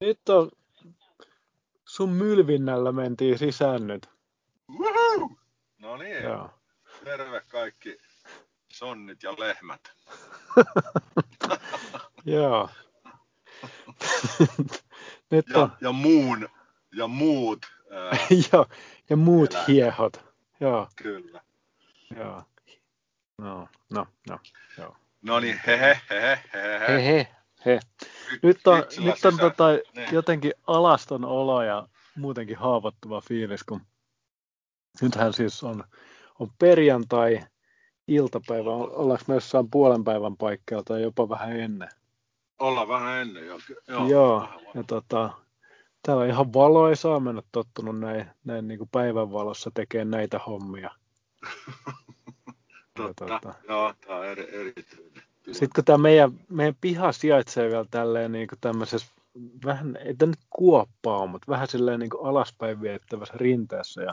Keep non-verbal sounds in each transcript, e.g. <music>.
Nyt on sun mylvinnällä mentiin sisään nyt. Woohoo! No niin, Joo. terve kaikki sonnit ja lehmät. <laughs> Joo. <laughs> nyt Ja, on, ja muun, ja muut, ää, <laughs> joo, ja muut Eläimet. hiehot. Joo, kyllä. joo. No, no, no, joo. No niin, hehe, hehe, hehe. He, he, Nyt on, yksillä nyt on tota, Niin. jotenkin alaston olo ja muutenkin haavoittuva fiilis, kun nythän siis on, on perjantai, iltapäivä, ollaanko me jossain puolen päivän paikkeilla tai jopa vähän ennen. Ollaan vähän ennen jo. Joo, Joo, ja tota, täällä on ihan valoisaa, mä en ole tottunut näin, näin niin kuin päivänvalossa tekemään näitä hommia. <laughs> Totta. tota. Joo, tää on eri, erityinen. Sitten kun tämä meidän, meidän piha sijaitsee vielä tälleen niin kuin tämmöisessä, vähän, ei tämä nyt kuoppaa mutta vähän silleen niin kuin alaspäin viettävässä rinteessä ja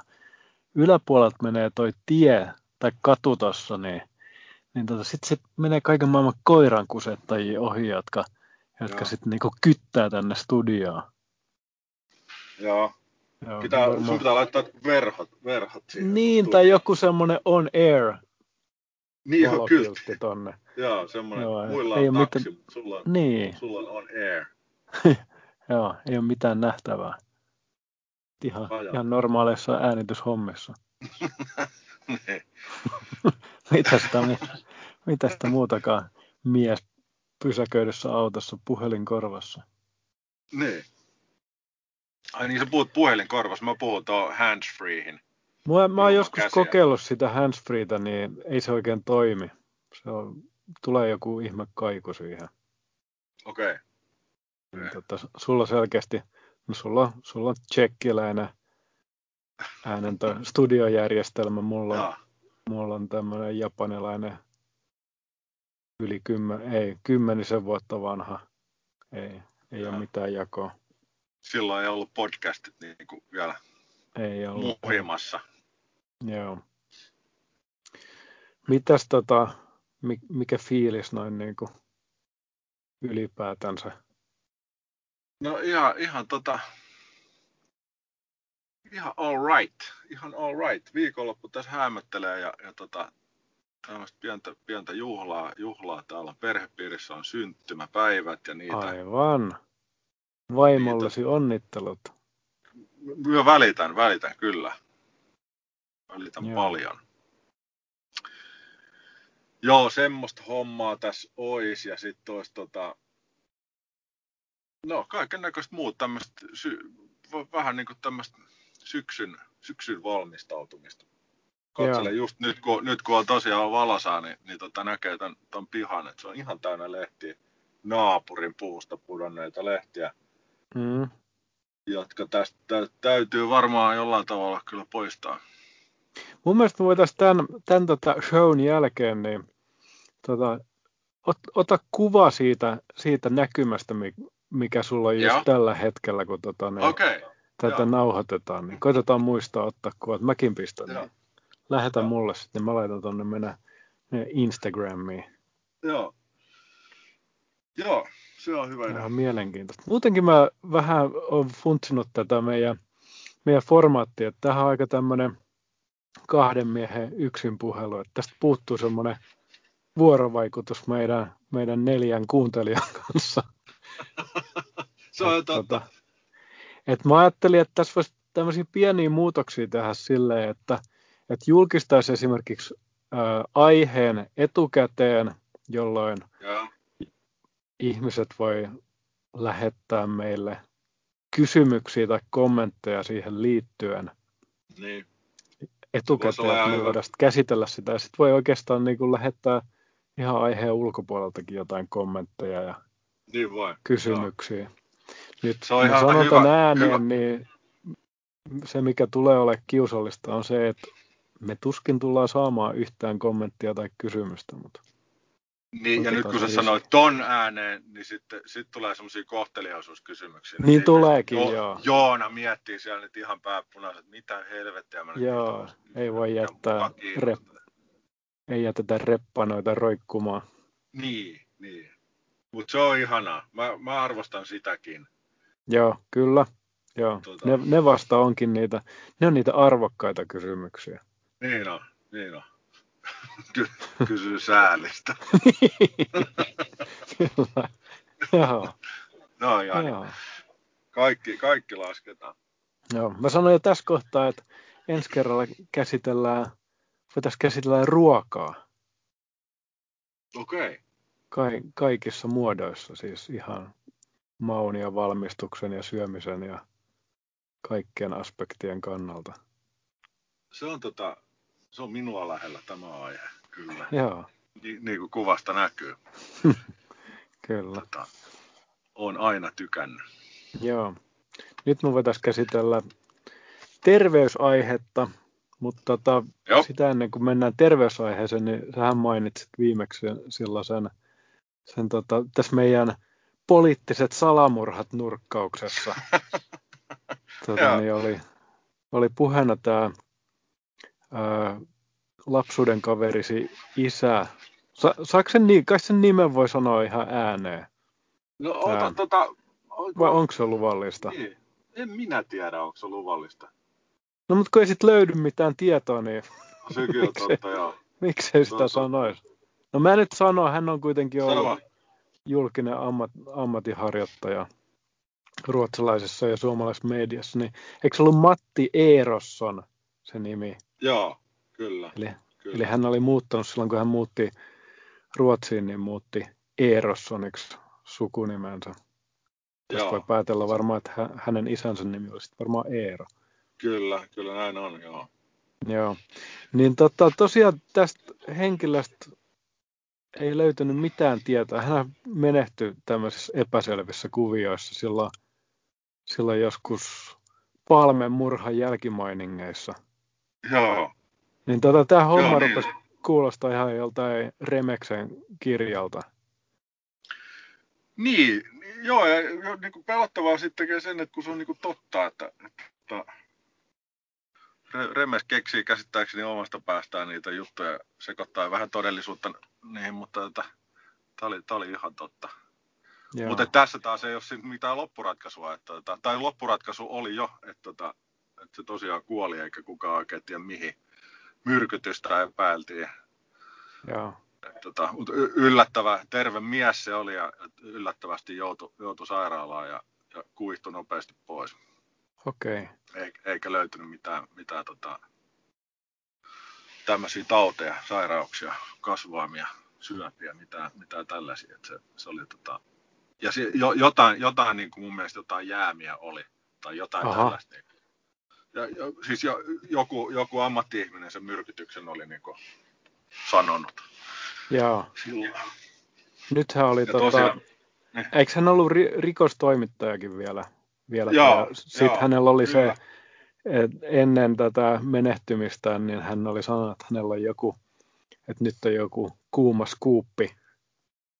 yläpuolelta menee toi tie tai katu tossa, niin, niin tota, sitten sit menee kaiken maailman koirankusettajia ohi, jotka, jotka sitten niinku kyttää tänne studioon. Joo, Joo, pitää, varmaan- sun pitää laittaa verhot, verhot siihen. Niin, tai joku semmoinen on air Niin, kyllä. tonne. Joo, semmoinen. Joo, ei- Muilla ei on ole kaksi, mutta sulla on, Niin, sulla on on air. <laughs> joo, ei ole mitään nähtävää. Ihan, ihan normaaleissa äänityshommissa. <laughs> Niin. <laughs> Mitä sitä, mitä sitä muutakaan mies pysäköidyssä autossa puhelin korvassa. Niin. Ai niin, sä puhut puhelinkorvassa, mä puhun tuon handsfreehin. Mä, mä oon joskus käsiä. kokeillut sitä handsfreeta, niin ei se oikein toimi. Se on, tulee joku ihme kaiku siihen. Okei. Okay. Niin, tota, sulla selkeästi, no sulla, sulla on tsekkiläinen äänen <laughs> studiojärjestelmä, mulla mulla on tämmöinen japanilainen yli kymmen, ei, kymmenisen vuotta vanha. Ei, ei ole mitään jakoa. Silloin ei ollut podcastit niin kuin vielä Ei ollut. muhimassa. Joo. Mitäs tota, mikä fiilis noin niin kuin ylipäätänsä? No ihan, ihan tota, ihan all right, ihan all right. Viikonloppu tässä hämöttelee ja, ja tota, tämmöistä pientä, pientä juhlaa, juhlaa täällä. Perhepiirissä on syntymäpäivät ja niitä. Aivan. Vaimollesi onnittelut. Mä välitän, välitän kyllä. Välitän Joo. paljon. Joo, semmoista hommaa tässä ois ja sitten olisi tota, no kaiken näköistä muut tämmöistä, sy, vähän niin kuin tämmöistä syksyn, syksyn valmistautumista. Katselen Joo. just nyt kun, nyt kun on tosiaan valosaa, niin, niin tota näkee tämän, tämän pihan, että se on ihan täynnä lehtiä, naapurin puusta pudonneita lehtiä, Mm. jotka tästä tä- täytyy varmaan jollain tavalla kyllä poistaa. Mun mielestä voitaisiin tämän, tämän tota shown jälkeen, niin tota, ot, ota kuva siitä, siitä näkymästä, mi- mikä sulla on just tällä hetkellä, kun tota, ne, okay. tätä joo. nauhoitetaan. Niin koitetaan muistaa ottaa kuvat. Mäkin pistän. Joo. Niin. Lähetä Joo. mulle sitten, mä laitan meidän, meidän Instagramiin. Joo. Joo, se on hyvä. Ihan mielenkiintoista. Muutenkin mä vähän olen funtsinut tätä meidän, meidän formaattia. että Tämähän on aika tämmöinen kahden miehen yksin puhelu. Että tästä puuttuu semmoinen vuorovaikutus meidän, meidän neljän kuuntelijan kanssa. <laughs> Se on Et totta. tota, et mä ajattelin, että tässä voisi tämmöisiä pieniä muutoksia tehdä silleen, että, että julkistaisi esimerkiksi ää, aiheen etukäteen, jolloin Joo. ihmiset voi lähettää meille kysymyksiä tai kommentteja siihen liittyen Niin. etukäteen, että me voidaan sit käsitellä sitä. Ja sitten voi oikeastaan niin kuin lähettää ihan aiheen ulkopuoleltakin jotain kommentteja ja Niin voi. kysymyksiä. Nyt Se on ihan sanon hyvä- ääneen, hyvä. niin se mikä tulee olemaan kiusallista on se, että me tuskin tullaan saamaan yhtään kommenttia tai kysymystä, mutta Niin, ja nyt kun sä se sanoit ton ääneen, niin sitten sit tulee semmoisia kohteliaisuuskysymyksiä. Niin Ei- tuleekin, Jo- joo. Joona miettii siellä nyt ihan pääpunaiset, mitä helvettiä mä nyt Joo, ei voi jättää. Ei jätetä reppanoita roikkumaan. Niin, niin. Mutta se on ihanaa. Mä, mä arvostan sitäkin. Joo, kyllä. Joo. Tota- Ne, ne vasta onkin niitä, ne on niitä arvokkaita kysymyksiä. Niin on, niin on. <laughs> Ky- kysyy säälistä. <laughs> Kyllä. Joo, No ja joo. kaikki, kaikki lasketaan. Joo. Mä sanoin jo tässä kohtaa, että ensi kerralla käsitellään, voitaisiin käsitellä ruokaa Okei. Okay. Ka- kaikissa muodoissa, siis ihan maun ja valmistuksen ja syömisen ja kaikkien aspektien kannalta. Se on tota, se on minua lähellä tämä aihe, kyllä. Joo, Ni, niin kuin kuvasta näkyy. <laughs> kyllä. Tota, on aina tykännyt. Joo. Nyt me voitaisiin käsitellä terveysaihetta, mutta tota, Joo. sitä ennen kuin mennään terveysaiheeseen, niin sähän mainitsit viimeksi sellaisen sen, tota, tässä meidän poliittiset salamurhat nurkkauksessa. <laughs> tota, niin oli, oli puheena tämä lapsuuden kaverisi isä. Sa, saako sen, kai sen nimen voi sanoa ihan ääneen? No ota, tota, onko, Vai onko se luvallista? Niin. En minä tiedä, onko se luvallista. No mutta kun ei sit löydy mitään tietoa, niin on Miksei? totta, joo. miksei sitä Totta. sanoisi? No mä nyt sanon, hän on kuitenkin Sano ollut julkinen ammat, ammatinharjoittaja ruotsalaisessa ja suomalaisessa mediassa, niin eikö se ollut Matti Eerosson se nimi? Joo, kyllä. Eli, kyllä. eli hän oli muuttanut silloin, kun hän muutti Ruotsiin, niin muutti Eerossoniksi sukunimensä. Tästä voi päätellä varmaan, että hä- hänen isänsä nimi olisi varmaan Eero. Kyllä, kyllä näin on, joo. Joo. Niin tota, tosiaan tästä henkilöstä ei löytynyt mitään tietoa. Hän menehtyi tämmöisissä epäselvissä kuvioissa silloin, silloin joskus Palmen murhan jälkimainingeissa. Joo, Niin tota, tämä homma Joo, niin. rupesi kuulostaa ihan joltain Remeksen kirjalta. niin, joo, ja niin kuin pelottavaa sitten tekee sen, että kun se on niin kuin totta, että, että Remes keksii käsittääkseni omasta päästään niitä juttuja, sekoittaa vähän todellisuutta niihin, mutta että, tämä oli, tää oli ihan totta. Joo. Mutta tässä taas ei ole mitään loppuratkaisua, että, että, tai loppuratkaisu oli jo, että, että, että se tosiaan kuoli eikä kukaan oikein tiedä mihin myrkytystä epäiltiin. Joo. Et Tota, yllättävä, terve mies se oli ja yllättävästi joutui, joutui sairaalaan ja, ja kuihtui nopeasti pois. Okei. Ei- Eikä löytynyt mitään, mitään tota, tämmöisiä tauteja, sairauksia, kasvaamia, syöpiä, mitään, mitään tällaisia. Et se, se oli, tota, ja se, jo, jotain, jotain niin kuin mun mielestä jotain jäämiä oli, tai jotain Aha. tällaista. Ja, ja, siis jo, joku, joku ammatti-ihminen sen myrkytyksen oli niin kuin sanonut Joo. silloin. Nythän oli, Ja tota, tosiaan, niin. eikö hän ollut ri- rikostoimittajakin vielä? Vielä Sitten hänellä oli kyllä. se, että ennen tätä menehtymistään, niin hän oli sanonut, että hänellä on joku, että nyt on joku kuuma skuuppi.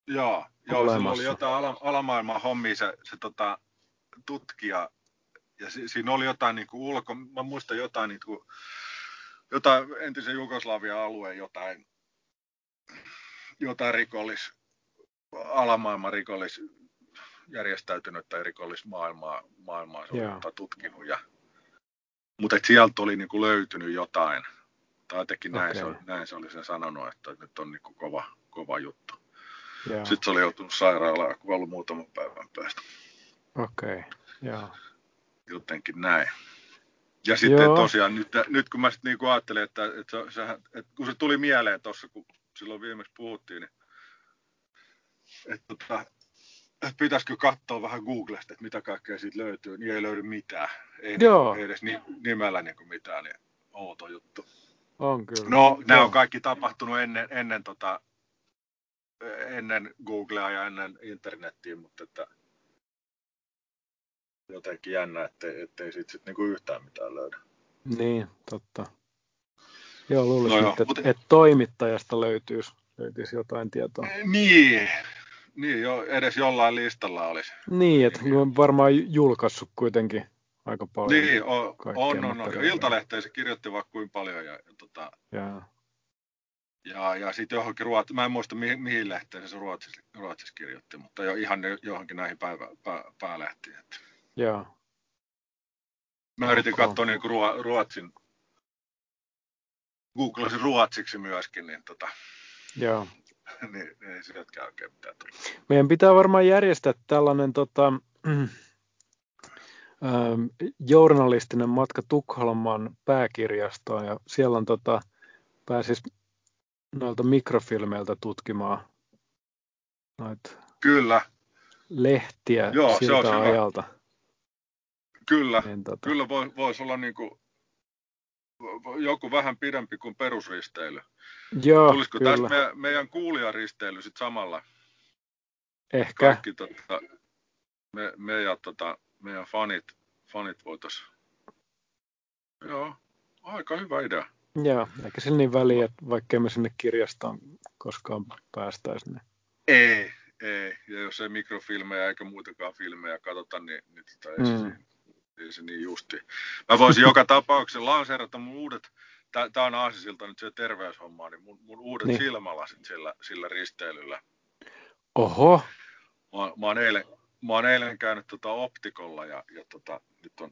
Joo, joo sillä oli jotain ala, alamaailman hommia se, se tota, tutkija. Ja si, siinä oli jotain niin kuin ulko, mä muistan jotain, niin kuin, jotain entisen Jugoslavian alueen jotain, jotain rikollis, alamaailman rikollis, järjestäytynyttä rikollismaailmaa maailmaa se oli tutkinut. Ja, mutta et sieltä oli niin kuin löytynyt jotain. Tai jotenkin näin, se, Okei. oli- näin se oli sen sanonut, että nyt on niin kuin kova, kova juttu. Joo, Sitten se oli joutunut sairaalaan, kun ollut muutaman päivän päästä. okei. Joo. Jotenkin näin. Ja sitten Joo. tosiaan nyt, nyt kun mä sitten niinku ajattelin, että, että, se, että kun se tuli mieleen tuossa, kun silloin viimeksi puhuttiin, niin että, tota, että pitäisikö katsoa vähän Googlesta, että mitä kaikkea siitä löytyy, niin ei löydy mitään. Ei, Joo. ei edes ni, nimellä niinku mitään, niin outo juttu. On kyllä. No, nämä Joo. on kaikki tapahtunut ennen, ennen, tota, ennen Googlea ja ennen internettiä, mutta että jotenkin jännä, ettei, ettei siitä sit niinku yhtään mitään löydä. Niin, totta. Joo, luulisin, No että, mutta- että toimittajasta löytyisi, löytyisi jotain tietoa. Niin, niin jo, edes jollain listalla olisi. Niin, että hän on varmaan julkaissut kuitenkin aika paljon. Niin, on, on, on, on. Iltalehteen se kirjoitti vaikka kuinka paljon ja, ja, tota, Ja, ja, ja sitten johonkin Ruotsi, mä en muista mihin, mihin lehteen se Ruotsissa, Ruotsissa kirjoitti, mutta jo, ihan johonkin näihin päivä, pää, päälehtiin. Että. Joo. Mä yritin Okay. katsoa niin Ruotsin, googlasin ruotsiksi myöskin, niin, tota, Joo. <laughs> niin, niin ei sieltäkään oikein mitään tullut. Meidän pitää varmaan järjestää tällainen tota, ähm, journalistinen matka Tukholman pääkirjastoon ja siellä on tota, pääsis noilta mikrofilmeiltä tutkimaan noita Kyllä, lehtiä Joo, se siltä olisi hyvä. ajalta. kyllä, Niin, tota, kyllä voi, voisi olla niin kuin, joku vähän pidempi kuin perusristeily. Joo, Tulisiko kyllä. tästä meidän, meidän kuulijaristeily sitten samalla? Ehkä. Kaikki tota, me, me ja tota, meidän fanit, fanit voitais. Joo, aika hyvä idea. Joo, eikä sillä niin väliä, että vaikka me sinne kirjastoon koskaan päästäisi. Niin. Ei, ei. Ja jos ei mikrofilmejä eikä muitakaan filmejä katsota, niin, niin tota, ei, Mm. se, siinä- se niin justi. Mä voisin joka <laughs> tapauksessa lanseerata mun uudet, tää on aasisilta nyt se terveyshomma, niin mun, mun uudet Niin. silmälasit sillä, sillä risteilyllä. Oho, Mä, mä, oon eilen, mä oon eilen käynyt tota optikolla ja, ja tota, nyt on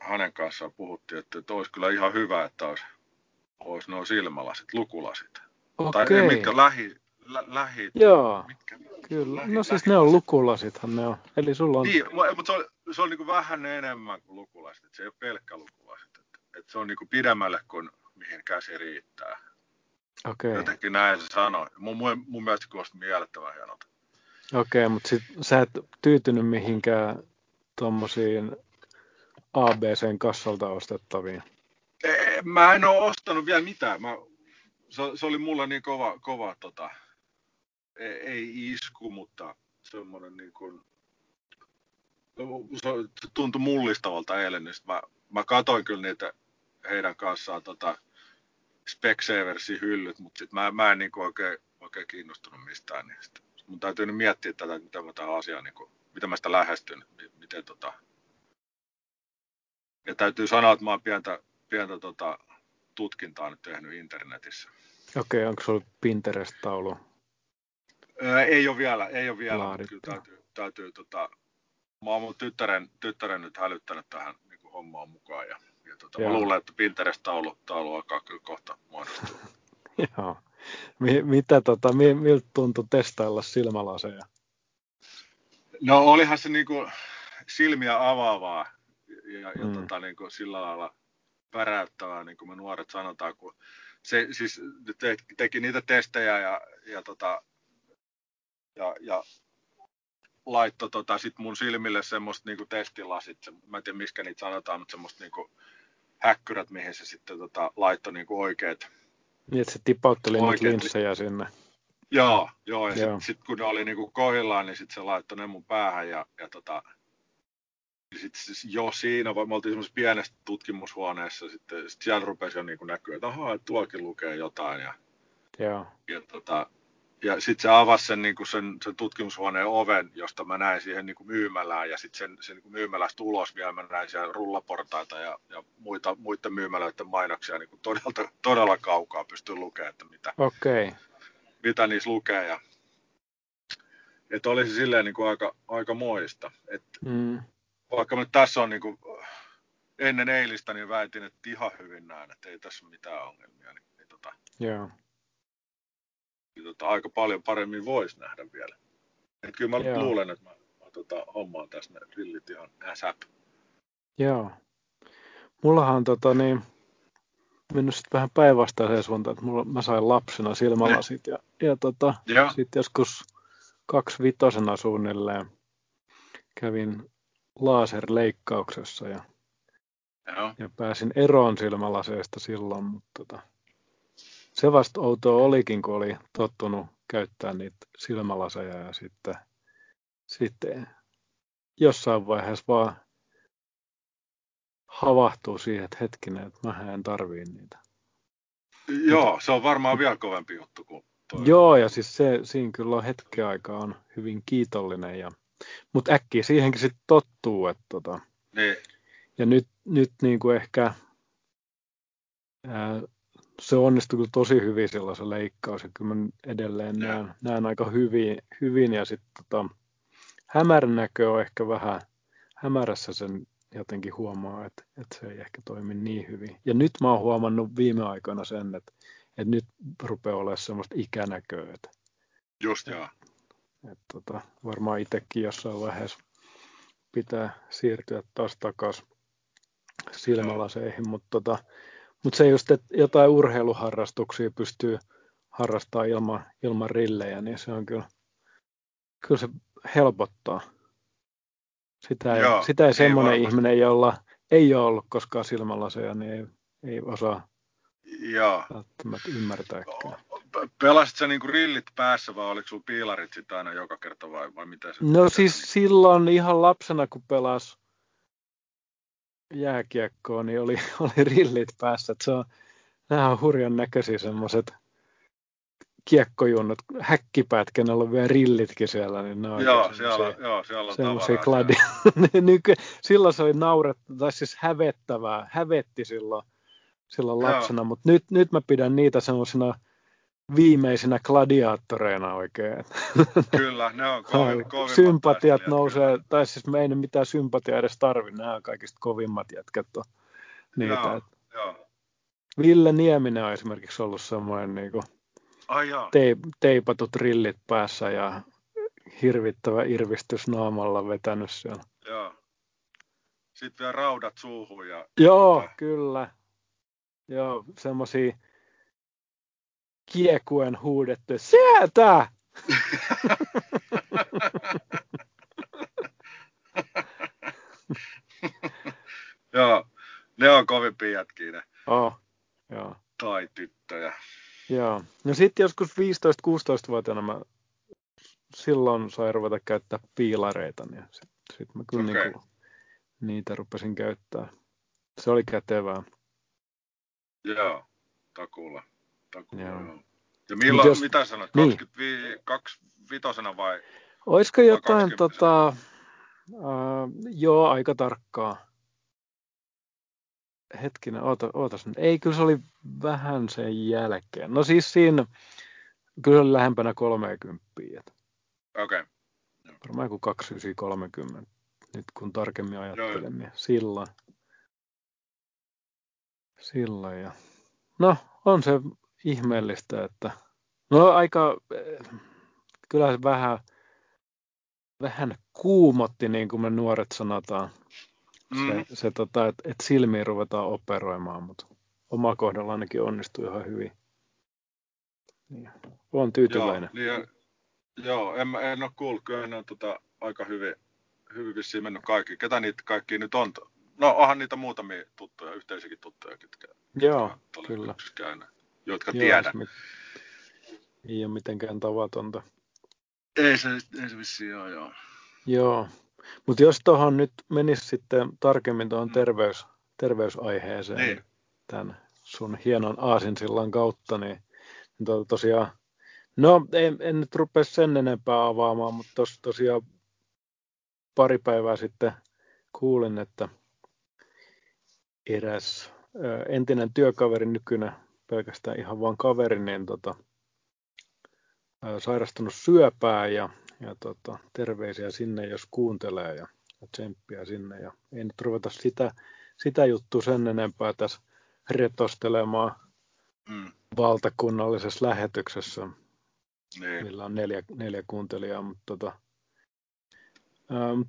hänen kanssaan puhuttiin, että, että olisi kyllä ihan hyvä, että olisi, olisi nuo silmälasit, lukulasit. Tai okei. ei, mitkä lähi, lä, lähi, Joo, mitkä, kyllä. lähi- No siis lähi- ne on lukulasithan ne on. Eli sulla on... Niin, mu- mutta se on, se on niin vähän enemmän kuin lukulasit. että Se ei ole pelkkä lukulasit. Että, että se on niin pidemmälle kuin mihin käsi riittää. Okei, Jotenkin näin se sanoi. Mun, mun, mun mielestä kuulosti miellyttävän hienolta. okei, mutta sit sä et tyytynyt mihinkään tommosiin ABCn kassalta ostettaviin. Ei, Mä en ole ostanut vielä mitään. Mä, se, se oli mulla niin kova, kova tota, ei, ei isku, mutta semmoinen niin kuin, se tuntui mullistavalta eilen, niin mä, mä katoin kyllä niitä heidän kanssaan tota, Specsaversin hyllyt, mutta sit mä, mä en niin kuin oikein, oikein kiinnostunut mistään niistä. Mun täytyy nyt miettiä tätä, että miten mä tähän asiaan, niin kuin, miten mä sitä lähestyn, mi- miten tota... Ja täytyy sanoa, että mä oon pientä, pientä tota, tutkintaa nyt tehnyt internetissä. Okei, onko sulla Pinterest-taulu? Ää, ei ole vielä, ei ole vielä, mutta Laadittu. kyllä täytyy, täytyy tota, mä oon mun tyttären, tyttären nyt hälyttänyt tähän niin kuin hommaan mukaan ja, ja tota, mä luulen, että Pinterest-taulu taulu alkaa kyllä kohta muodostua. <laughs> Joo. Mi- mitä tota, mi- miltä tuntui testailla silmälaseja? No olihan se niinku silmiä avaavaa ja, ja Mm. tota, niinku sillä lailla päräyttävää, niin kuin me nuoret sanotaan, kun se siis te, teki niitä testejä ja, ja, tota, ja, ja laittoi tota, sit mun silmille semmoista niinku testilasit, se, mä en tiedä miskä niitä sanotaan, mutta semmoista niinku häkkyrät, mihin se sitten tota, laittoi niinku oikeat. Niin, että se tipautteli niitä linssejä sinne. Joo, joo ja sitten sit, kun ne oli niinku kohillaan, niin sitten se laittoi ne mun päähän ja, ja tota, sitten siis jo siinä, me oltiin semmoisessa pienessä tutkimushuoneessa, sitten sit siellä rupesi jo niinku näkyä, että ahaa, tuokin lukee jotain ja Joo. ja, tota, ja sitten se avasi sen, niin sen, sen tutkimushuoneen oven, josta mä näin siihen niin myymälään, ja sitten sen, sen niin myymälästä ulos vielä mä näin siellä rullaportaita ja, ja muita, muiden myymälöiden mainoksia niin kuin todella, todella kaukaa pystyy lukemaan, että mitä, Okei. mitä niissä lukee. Ja, että oli se silleen niin kuin aika, aika moista. Et Mm. vaikka nyt tässä on niin kuin, ennen eilistä, niin väitin, että ihan hyvin näen, että ei tässä ole mitään ongelmia. Niin, niin, tota, Joo. Niin tota, aika paljon paremmin voisi nähdä vielä. Et kyllä mä Joo. Luulen, että mä, mä tota, hommaan tässä ne rillit ihan ASAP. Joo. Mullahan on tota, niin, mennyt sitten vähän päinvastaiseen suuntaan, että mulla, mä sain lapsena silmälasit ja, ja tota, sitten joskus kaksivitosena suunnilleen kävin laserleikkauksessa ja, Joo. ja pääsin eroon silmälaseista silloin, mutta tota, se vasta outoa olikin, kun oli tottunut käyttää niitä silmälaseja ja sitten, sitten jossain vaiheessa vaan havahtuu siihen, että hetkinen, että mä en tarvii niitä. Joo, se on varmaan vielä kovempi juttu kuin toi. Joo, ja siis se, siinä kyllä on hetken aikaa on hyvin kiitollinen. Ja, mutta äkkiä siihenkin sitten tottuu. Että tota, Niin, ja nyt, nyt niin kuin ehkä ää, se onnistui kyllä tosi hyvin silloin se leikkaus. Ja kyllä mä edelleen näen, näen aika hyvin, hyvin ja sitten tota, hämärän näkö on ehkä vähän hämärässä sen jotenkin huomaa, että, että se ei ehkä toimi niin hyvin. Ja nyt mä oon huomannut viime aikoina sen, että, että nyt rupeaa olemaan semmoista ikänäköä. Että, Just joo. että tota, varmaan itsekin jossain vaiheessa pitää siirtyä taas takaisin silmälaseihin, mutta tota, mut se just, että jotain urheiluharrastuksia pystyy harrastamaan ilman, ilman rillejä, niin se on kyllä, kyllä se helpottaa. Sitä ei, Joo, sitä ei niin semmoinen varmasti. ihminen, jolla ei ole ollut koskaan silmälaseja, niin ei, ei osaa Joo. välttämättä ymmärtääkään. Pelasit sä niinku rillit päässä vai oliko sulla piilarit sitten aina joka kerta vai, vai mitä se? No siis silloin ihan lapsena, kun pelas jääkiekkoa, niin oli, <laughs> oli rillit päässä. Et se on, nämä on hurjan näköisiä semmoiset kiekkojunnut, häkkipäät, kenellä on vielä rillitkin siellä, niin ne on Joo, siellä, joo, siellä on semmoisia kladi. <laughs> Nyky, silloin se oli naurettu, tai siis hävettävää, hävetti silloin, silloin lapsena, mutta nyt, nyt mä pidän niitä semmoisina viimeisinä gladiaattoreina oikein. Kyllä, ne on kovin, kovimmat Sympatiat nousee, kyllä. tai siis me ei ne mitään sympatiaa edes tarvi, nämä on kaikista kovimmat jätkät on niitä. Joo, joo. Ville Nieminen on esimerkiksi ollut semmoinen niin kuin Ai te, teipatut rillit päässä ja hirvittävä irvistys naamalla vetänyt siellä. joo. Sitten vielä raudat suuhun ja Joo, Tota. kyllä. Joo, semmosia kiekuen huudettu, sieltä! <laughs> joo, ne on kovimpia jätkiä ne, Oh, joo. tai tyttöjä. Joo. No sitten joskus 15-16-vuotiaana mä silloin sain ruveta käyttää piilareita, niin sitten sit mä kyllä Okei. niinku niitä rupesin käyttää. Se oli kätevää. Joo, takuulla. takuulla Joo. joo. Ja milloin, jos- mitä sanoit, niin. 25, 25 vai? Olisiko jotain, 20? tota, uh, joo, aika tarkkaa. Hetkinen, oota, ootas. Ei, kyllä se oli vähän sen jälkeen. No siis siinä, kyllä se oli lähempänä 30. Et Okei, okay. varmaan joku 2930. Nyt kun tarkemmin ajattelen, niin silloin. Silloin ja... No, on se ihmeellistä, että... No aika... eh, Kyllä se vähän, vähän kuumotti, niin kuin me nuoret sanotaan. mm, se, se tota, että et silmiin ruvetaan operoimaan, mutta oma kohdalla ainakin onnistui ihan hyvin. Niin. Olen joo, tyytyväinen. niin, ja- joo, en, en ole kuullut, kyllä ne on tota, aika hyvin, hyvin vissiin mennyt kaikki. Ketä niitä kaikki nyt on? No onhan niitä muutamia tuttuja, yhteisiäkin tuttuja, ketkä Joo, tuolla kyllä. käyneet, jotka Joo, tiedän. mit- ei ole mitenkään tavatonta. Ei se, ei se vissiin ole, joo. Joo, mutta jos tuohon nyt menisi sitten tarkemmin tuohon Mm. terveys, terveysaiheeseen Niin. tämän sun hienon aasinsillan kautta, niin, niin to, tosiaan, no en, en nyt rupea sen enempää avaamaan, mutta tos, tosiaan pari päivää sitten kuulin, että eräs ö, entinen työkaveri, nykyinen pelkästään ihan vain kaveri, niin tota, sairastunut syöpää ja, ja tota, terveisiä sinne, jos kuuntelee ja, ja tsemppiä sinne. Ja ei nyt ruveta sitä, sitä juttua sen enempää tässä retostelemaan Mm, valtakunnallisessa lähetyksessä, niin. millä on neljä, neljä kuuntelijaa, mutta tota, mut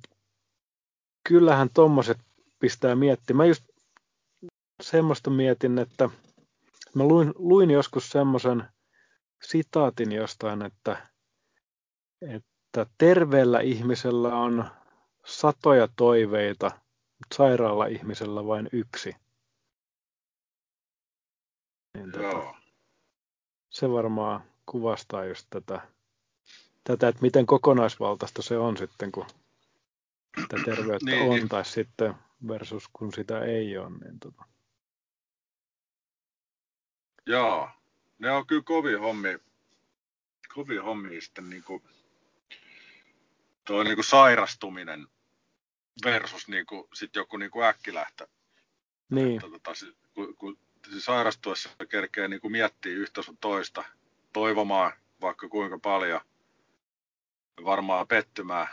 kyllähän tommoset pistää miettimään. Mä just semmoista mietin, että mä luin, luin joskus semmoisen sitaatin jostain, että, että terveellä ihmisellä on satoja toiveita, mutta sairaalla ihmisellä vain yksi. Niin tota, Joo. se varmaan kuvastaa just tätä, tätä, että miten kokonaisvaltaista se on sitten, kun sitä terveyttä Niin. on, tai sitten versus kun sitä ei ole. Niin tota. Joo, ne on kyllä kovia hommia, kovia hommia sitten niinku, toi niinku sairastuminen versus niinku sit joku niinku äkkilähtö. Niin, Että Tota, kun, kun sairastuessa kerkee niinku miettiä yhtä sun toista, toivomaan vaikka kuinka paljon, varmaan pettymään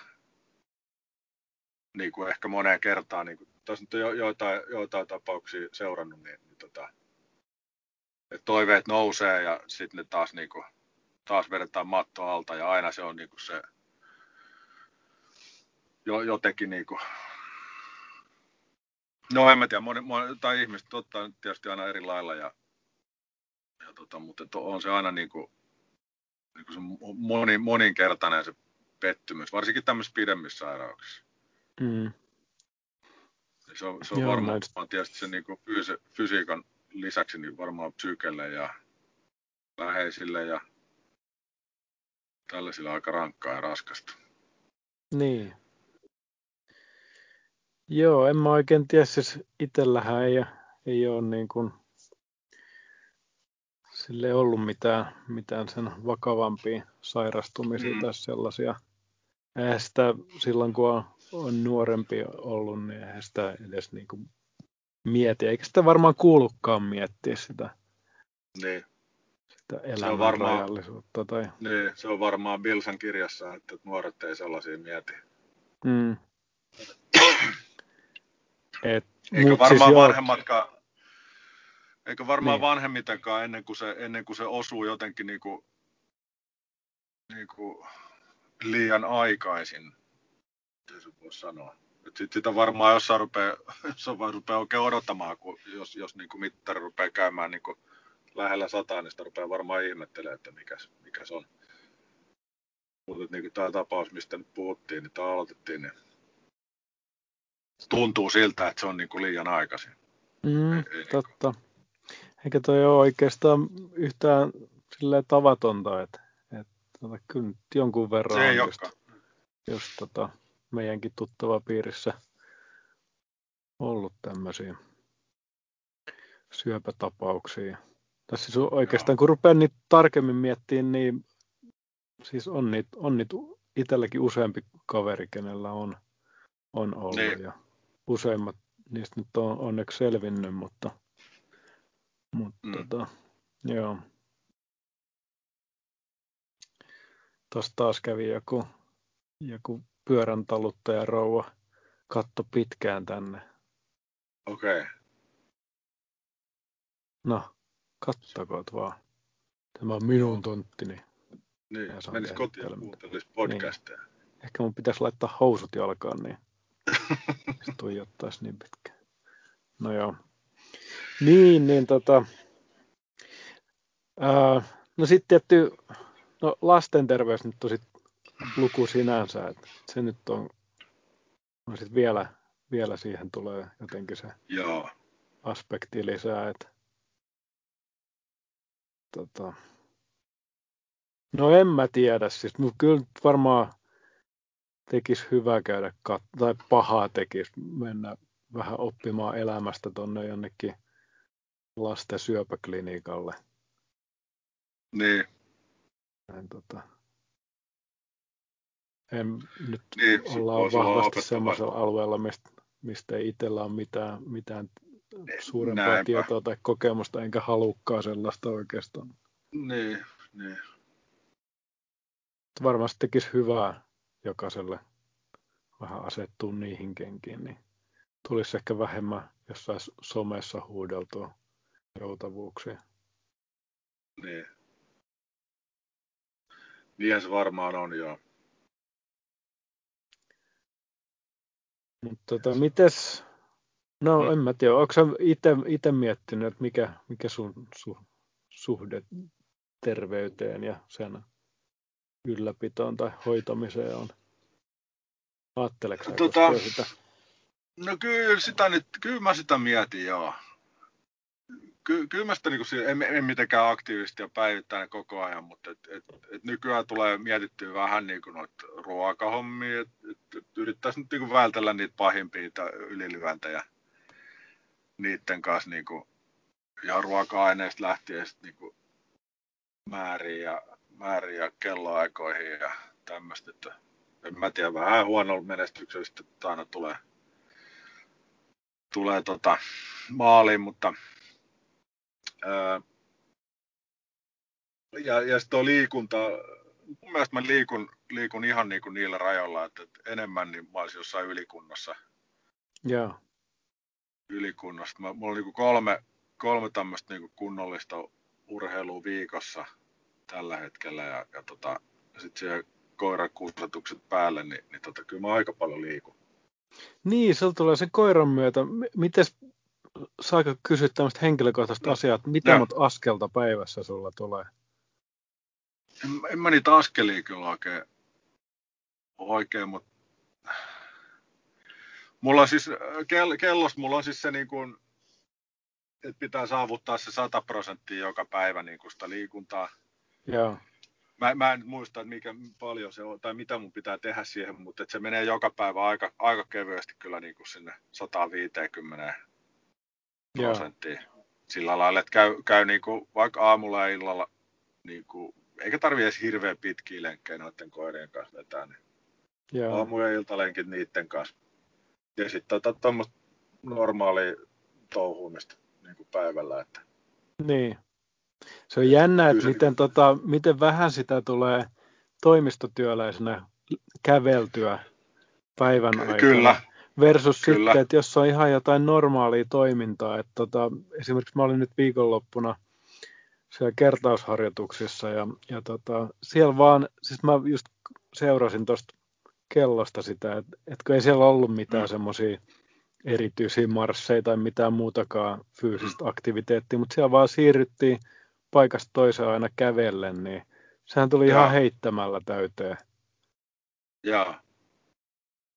niin kuin ehkä moneen kertaan, niin kuin, tässä nyt on jo, joitain, joitain tapauksia seurannut, niin, niin tota, toiveet nousee ja sitten ne taas, niin kuin, taas vedetään matto alta ja aina se on niin kuin se jo, jotenkin niin kuin, no en mä tiedä, moni, moni, tai ihmiset ottaa tietysti aina eri lailla ja, ja tota, mutta on se aina niin kuin, niin kuin se moni, moninkertainen se pettymys, varsinkin tämmöisissä pidemmissä sairauksissa. Mm. Se on, se on Joo, varmaan näin. tietysti se niin kuin fysi, fysiikan lisäksi niin varmaan psyykelle ja läheisille ja tällaisilla aika rankkaa ja raskasta. Niin. Joo, en mä oikein tiedä, siis itsellähän ei, ei ole niin kuin, sille ollut mitään, mitään sen vakavampia sairastumisia mm. tai sellaisia. Eihän sitä silloin, kun on, on nuorempi ollut, niin eihän sitä edes niin kuin mieti. Eikä sitä varmaan kuulukaan miettiä sitä, niin. sitä elämän varmaan, rajallisuutta. Tai... Niin, se on varmaan Bilsan kirjassa, että nuoret ei sellaisia mieti. Mm. Et, Eikö varmaan siis vanhemmatkaan, eikö varmaan niin. vanhemmitakaan ennen kuin, se, ennen kuin se osuu jotenkin niin kuin, niin kuin liian aikaisin, miten se voi sanoa. Sitten sitä varmaan jossain rupeaa, jossain rupeaa oikein odottamaan, kun jos, jos niin kuin mittari rupeaa käymään niin kuin lähellä sataa, niin sitä rupeaa varmaan ihmettelemään, että mikä, mikä se on. Mutta niin tämä tapaus, mistä nyt puhuttiin, niin tämä aloitettiin, niin tuntuu siltä, että se on niin kuin liian aikaisin. Mm, ei, ei totta. Niin kuin... Eikä toi ole oikeastaan yhtään silleen tavatonta, että, että tota, kyllä nyt jonkun verran se ei on just, just tota, meidänkin tuttava piirissä ollut tämmöisiä syöpätapauksia. Tässä siis oikeastaan, kun rupean niitä tarkemmin miettimään, niin siis on niitä, on niitä itselläkin useampi kaveri, kenellä on, on ollut. Niin. Ja useimmat niistä nyt on onneksi selvinnyt, mutta, mutta mm. tota, joo. Tuossa taas kävi joku, joku pyörän taluttaja rouva katto pitkään tänne. Okei. Okay. No, kattakoot vaan. Tämä on minun tonttini. Niin, menis kotiin ja kuuntelisi podcasteja. Niin. Ehkä mun pitäisi laittaa housut jalkaan, niin <laughs> se tuijottaisi niin pitkään. No joo. Niin, niin tota... Ää, no sitten tietty, no lasten terveys nyt tosi luku sinänsä, että se nyt on, no sitten vielä, vielä siihen tulee jotenkin se Joo. aspekti lisää, että tota, no en mä tiedä, siis mutta kyllä varmaan tekisi hyvä käydä, kat- tai pahaa tekisi mennä vähän oppimaan elämästä tuonne jonnekin lasten syöpäklinikalle. Niin. Näin, tota, en nyt niin, ollaan vahvasti semmoisella alueella, mistä, mistä ei itsellä ole mitään, mitään suurempaa Näinpä. tietoa tai kokemusta, enkä halukkaa sellaista oikeastaan. Niin, niin. Varmasti tekisi hyvää jokaiselle vähän asettua niihin kenkiin, niin tulisi ehkä vähemmän jossain somessa huudeltua joutavuuksia. Niin. Niin se varmaan on, joo. Mutta tota, mites, no mm. en mä tiedä, onko sä itse miettinyt, että mikä, mikä sun su, suhde terveyteen ja sen ylläpitoon tai hoitamiseen on? Ajatteleksä tota, sitä? No kyllä, sitä nyt, kyllä mä sitä mietin, joo. Ky, kyllä mä sitä niin kuin, en, en, mitenkään aktiivisesti ja päivittäin koko ajan, mutta et, et, et nykyään tulee mietittyä vähän niin kuin noita ruokahommia, että et, et yrittäisi nyt niin kuin vältellä niitä pahimpia ylilyöntejä niiden kanssa niin kuin, ihan ruoka-aineista lähtien niin kuin määriin ja, määriin ja kelloaikoihin ja tämmöistä. Että en mä tiedä, vähän huonolla menestyksellä sitten aina tulee, tulee tota maaliin, mutta ää, ja, ja sitten liikunta, mun mielestä mä liikun, liikun ihan niin kuin niillä rajoilla, että, että enemmän niin mä olisin jossain ylikunnossa. Joo. Ylikunnossa. Mä, mulla on niin kuin kolme, kolme tämmöistä niin kuin kunnollista urheilua viikossa tällä hetkellä ja, ja tota, sitten siihen koirakuusatukset päälle, niin, niin tota, kyllä mä aika paljon liikun. Niin, se tulee sen koiran myötä. Miten saako kysyä tämmöistä henkilökohtaista no, asiaa, että mitä mut askelta päivässä sulla tulee? En, en mä niitä askelia kyllä oikein, oikein mutta mulla on siis, kell, kellos mulla on siis se niin kuin, että pitää saavuttaa se 100 prosenttia joka päivä niin kuin sitä liikuntaa. Joo. Mä, mä en muista, että mikä paljon se on, tai mitä mun pitää tehdä siihen, mutta että se menee joka päivä aika, aika kevyesti kyllä niin kuin sinne 150 prosenttia. Sillä lailla, että käy, käy niin kuin vaikka aamulla ja illalla, niin kuin, eikä tarvi edes hirveän pitkiä lenkkejä noiden koirien kanssa vetää, niin Joo. aamu- ja iltalenkit niiden kanssa. Ja sitten tota, tuommoista normaalia touhuumista niin kuin päivällä. Että. Niin. Se on jännä, että miten, tota, miten vähän sitä tulee toimistotyöläisenä käveltyä päivän aikana. Kyllä. Versus Kyllä. sitten, että jos on ihan jotain normaalia toimintaa. Että tota, esimerkiksi mä olin nyt viikonloppuna siellä kertausharjoituksissa ja, ja tota, siellä vaan, siis mä just seurasin tuosta kellosta sitä, että, että kun ei siellä ollut mitään mm. semmoisia erityisiä marsseja tai mitään muutakaan fyysistä mm. aktiviteettia, mutta siellä vaan siirryttiin paikasta toiseen aina kävellen, niin sehän tuli Joo. ihan heittämällä täyteen. Joo.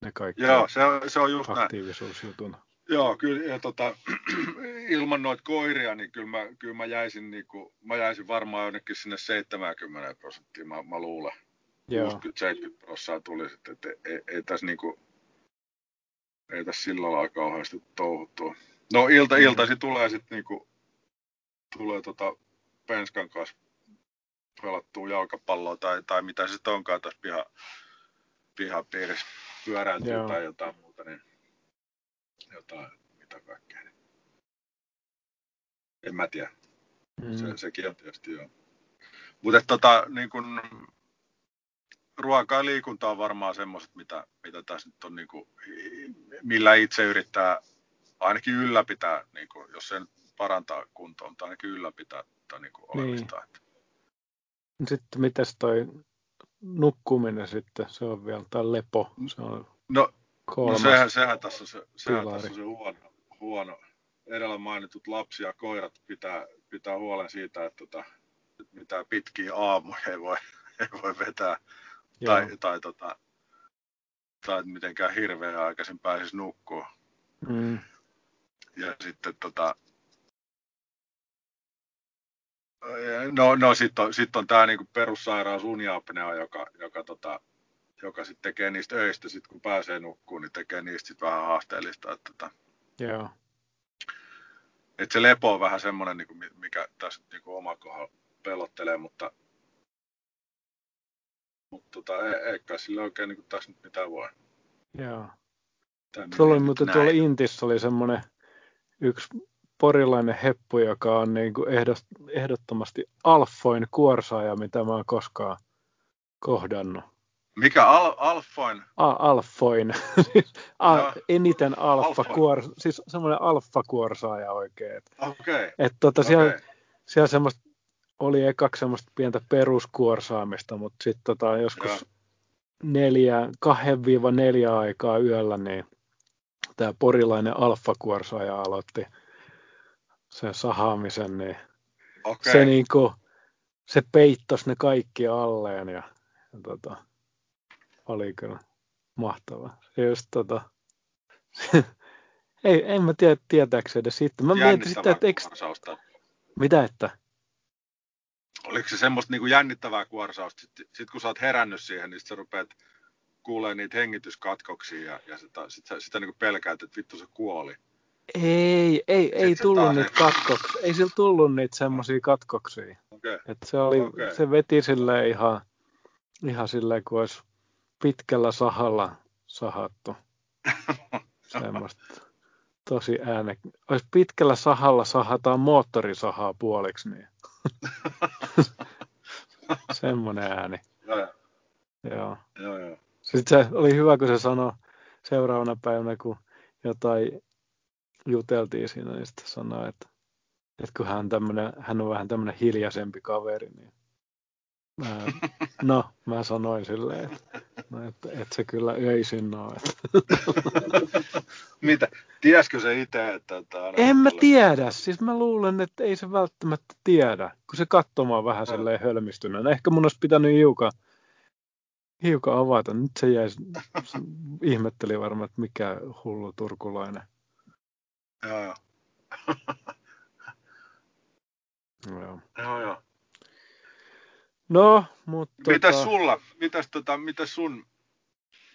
Ne kaikki Joo, se on, se on just aktiivisuusjutun. Joo, kyllä, ja tota, <clears throat> ilman noita koiria, niin kyllä mä, kyllä mä, jäisin, niin kuin, mä jäisin varmaan jonnekin sinne 70 prosenttia, mä, mä luulen. 60-70 prosenttia tuli sitten, että ei, ei, ei tässä niin kuin, ei tässä sillä lailla kauheasti touhuttua. No ilta, mm. iltasi tulee sitten niinku, tulee tota Penskan kanssa pelattua jalkapalloa tai, tai mitä se sitten onkaan tässä piha, pihapiirissä pyöräytyy Joo. tai jotain muuta, niin jotain, mitä kaikkea. Niin. En mä tiedä. Mm. Se, sekin on tietysti joo. Mutta tota, niin kun, ruoka ja liikunta on varmaan semmoiset, mitä, mitä tässä nyt on, niin kuin, millä itse yrittää ainakin ylläpitää, niin kuin, jos sen parantaa kuntoon, tai ainakin ylläpitää tai niin kuin olemista. Niin. Sitten mitäs toi nukkuminen sitten, se on vielä, tai lepo, se on No, no sehän, sehän, tässä on se, sehän tässä on se huono, huono. Edellä mainitut lapsi ja koirat pitää, pitää huolen siitä, että, tota, että mitään pitkiä aamuja ei voi, <laughs> ei voi vetää tai, tai, tota, tai mitenkään hirveän aikaisin pääsisi nukkua. Mm. Ja sitten tota, No, no sitten on, sit on tämä niinku perussairaus uniapnea, joka, joka, tota, joka sitten tekee niistä öistä, sit kun pääsee nukkuun, niin tekee niistä sit vähän haasteellista. Että, tota, Joo. Et se lepo on vähän semmoinen, niinku, mikä tässä niinku oma kohdalla pelottelee, mutta mutta tota, ei, ei kai sillä oikein niin tässä nyt mitään voi. Joo. Tuolla oli muuten tuolla Intissä oli semmoinen yksi porilainen heppu, joka on niin kuin ehdottomasti alfoin kuorsaaja, mitä mä oon koskaan kohdannut. Mikä al, alfoin? A, alfoin. <laughs> A, no. Eniten alfa kuor, siis semmoinen alfa kuorsaaja oikein. Okei. Okay. Että tota, okay. siellä, siellä semmoista oli ekaksi semmoista pientä peruskuorsaamista, mutta sitten tota, joskus Joo. neljä, kahden viiva neljä aikaa yöllä, niin tämä porilainen alfakuorsaaja aloitti sen sahaamisen, niin okay. se, niinku, se peittos ne kaikki alleen ja, ja tota, oli kyllä mahtava. Se just tota, <laughs> ei, en mä tiedä tietääkö edes sitten. Mä mietin sitä, että eikö... Mitä että? oliko se semmoista niin kuin jännittävää kuorsausta, sitten sit kun sä oot herännyt siihen, niin sä rupeat kuulee niitä hengityskatkoksia ja, ja sitä, sitä, sitä niin kuin pelkäät, että vittu se kuoli. Ei, ei, ei tullut niitä katkoksia. Ei sillä tullut niitä semmoisia katkoksia. Okay. Et se, oli, okay. se veti sille ihan, ihan silleen, kuin olisi pitkällä sahalla sahattu. <laughs> Semmoista tosi ääne. Olisi pitkällä sahalla sahataan moottorisahaa puoliksi, niin <laughs> Semmoinen ääni. Joo, Joo. Joo, joo. Sitten se oli hyvä, kun se sanoi seuraavana päivänä, kun jotain juteltiin siinä, niin sitten sanoi, että, että kun hän, tämmönen, hän on vähän tämmöinen hiljaisempi kaveri, niin mä, <laughs> no, mä sanoin silleen, että, no, että, että se kyllä öisin on. Että. Mitä? Tiesikö se itse, että tämä on En mä tiedä, siis mä luulen, että ei se välttämättä tiedä, kun se katsomaan vähän silleen hölmistyneen. Ehkä mun olisi pitänyt hiukan, hiukan avata. Nyt se jäi, se ihmetteli varmaan, että mikä hullu turkulainen. Joo, joo. Joo. joo, joo. No, mutta... Mitäs sulla? Mitäs, tota, mitäs sun?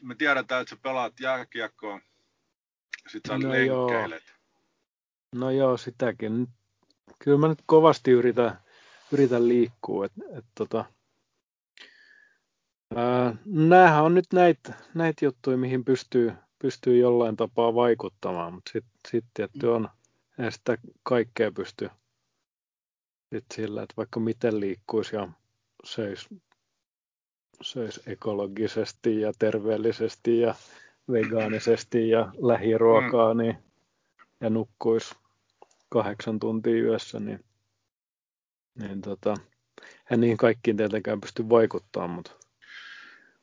Me tiedetään, että sä pelaat jääkiekkoa. Sitten sä No no lenkkeilet. No joo, sitäkin. Nyt- Kyllä mä nyt kovasti yritän, yritän liikkua. Et, et tota, ää, näähän on nyt näitä näit juttuja, mihin pystyy, pystyy jollain tapaa vaikuttamaan, mutta sitten sit tietty on, ei sitä kaikkea pysty sit sillä, että vaikka miten liikkuisi ja söisi söis ekologisesti ja terveellisesti ja vegaanisesti ja lähiruokaa, niin, ja nukkuisi kahdeksan tuntia yössä, niin, niin tota, en niihin kaikkiin tietenkään pysty vaikuttamaan, mutta,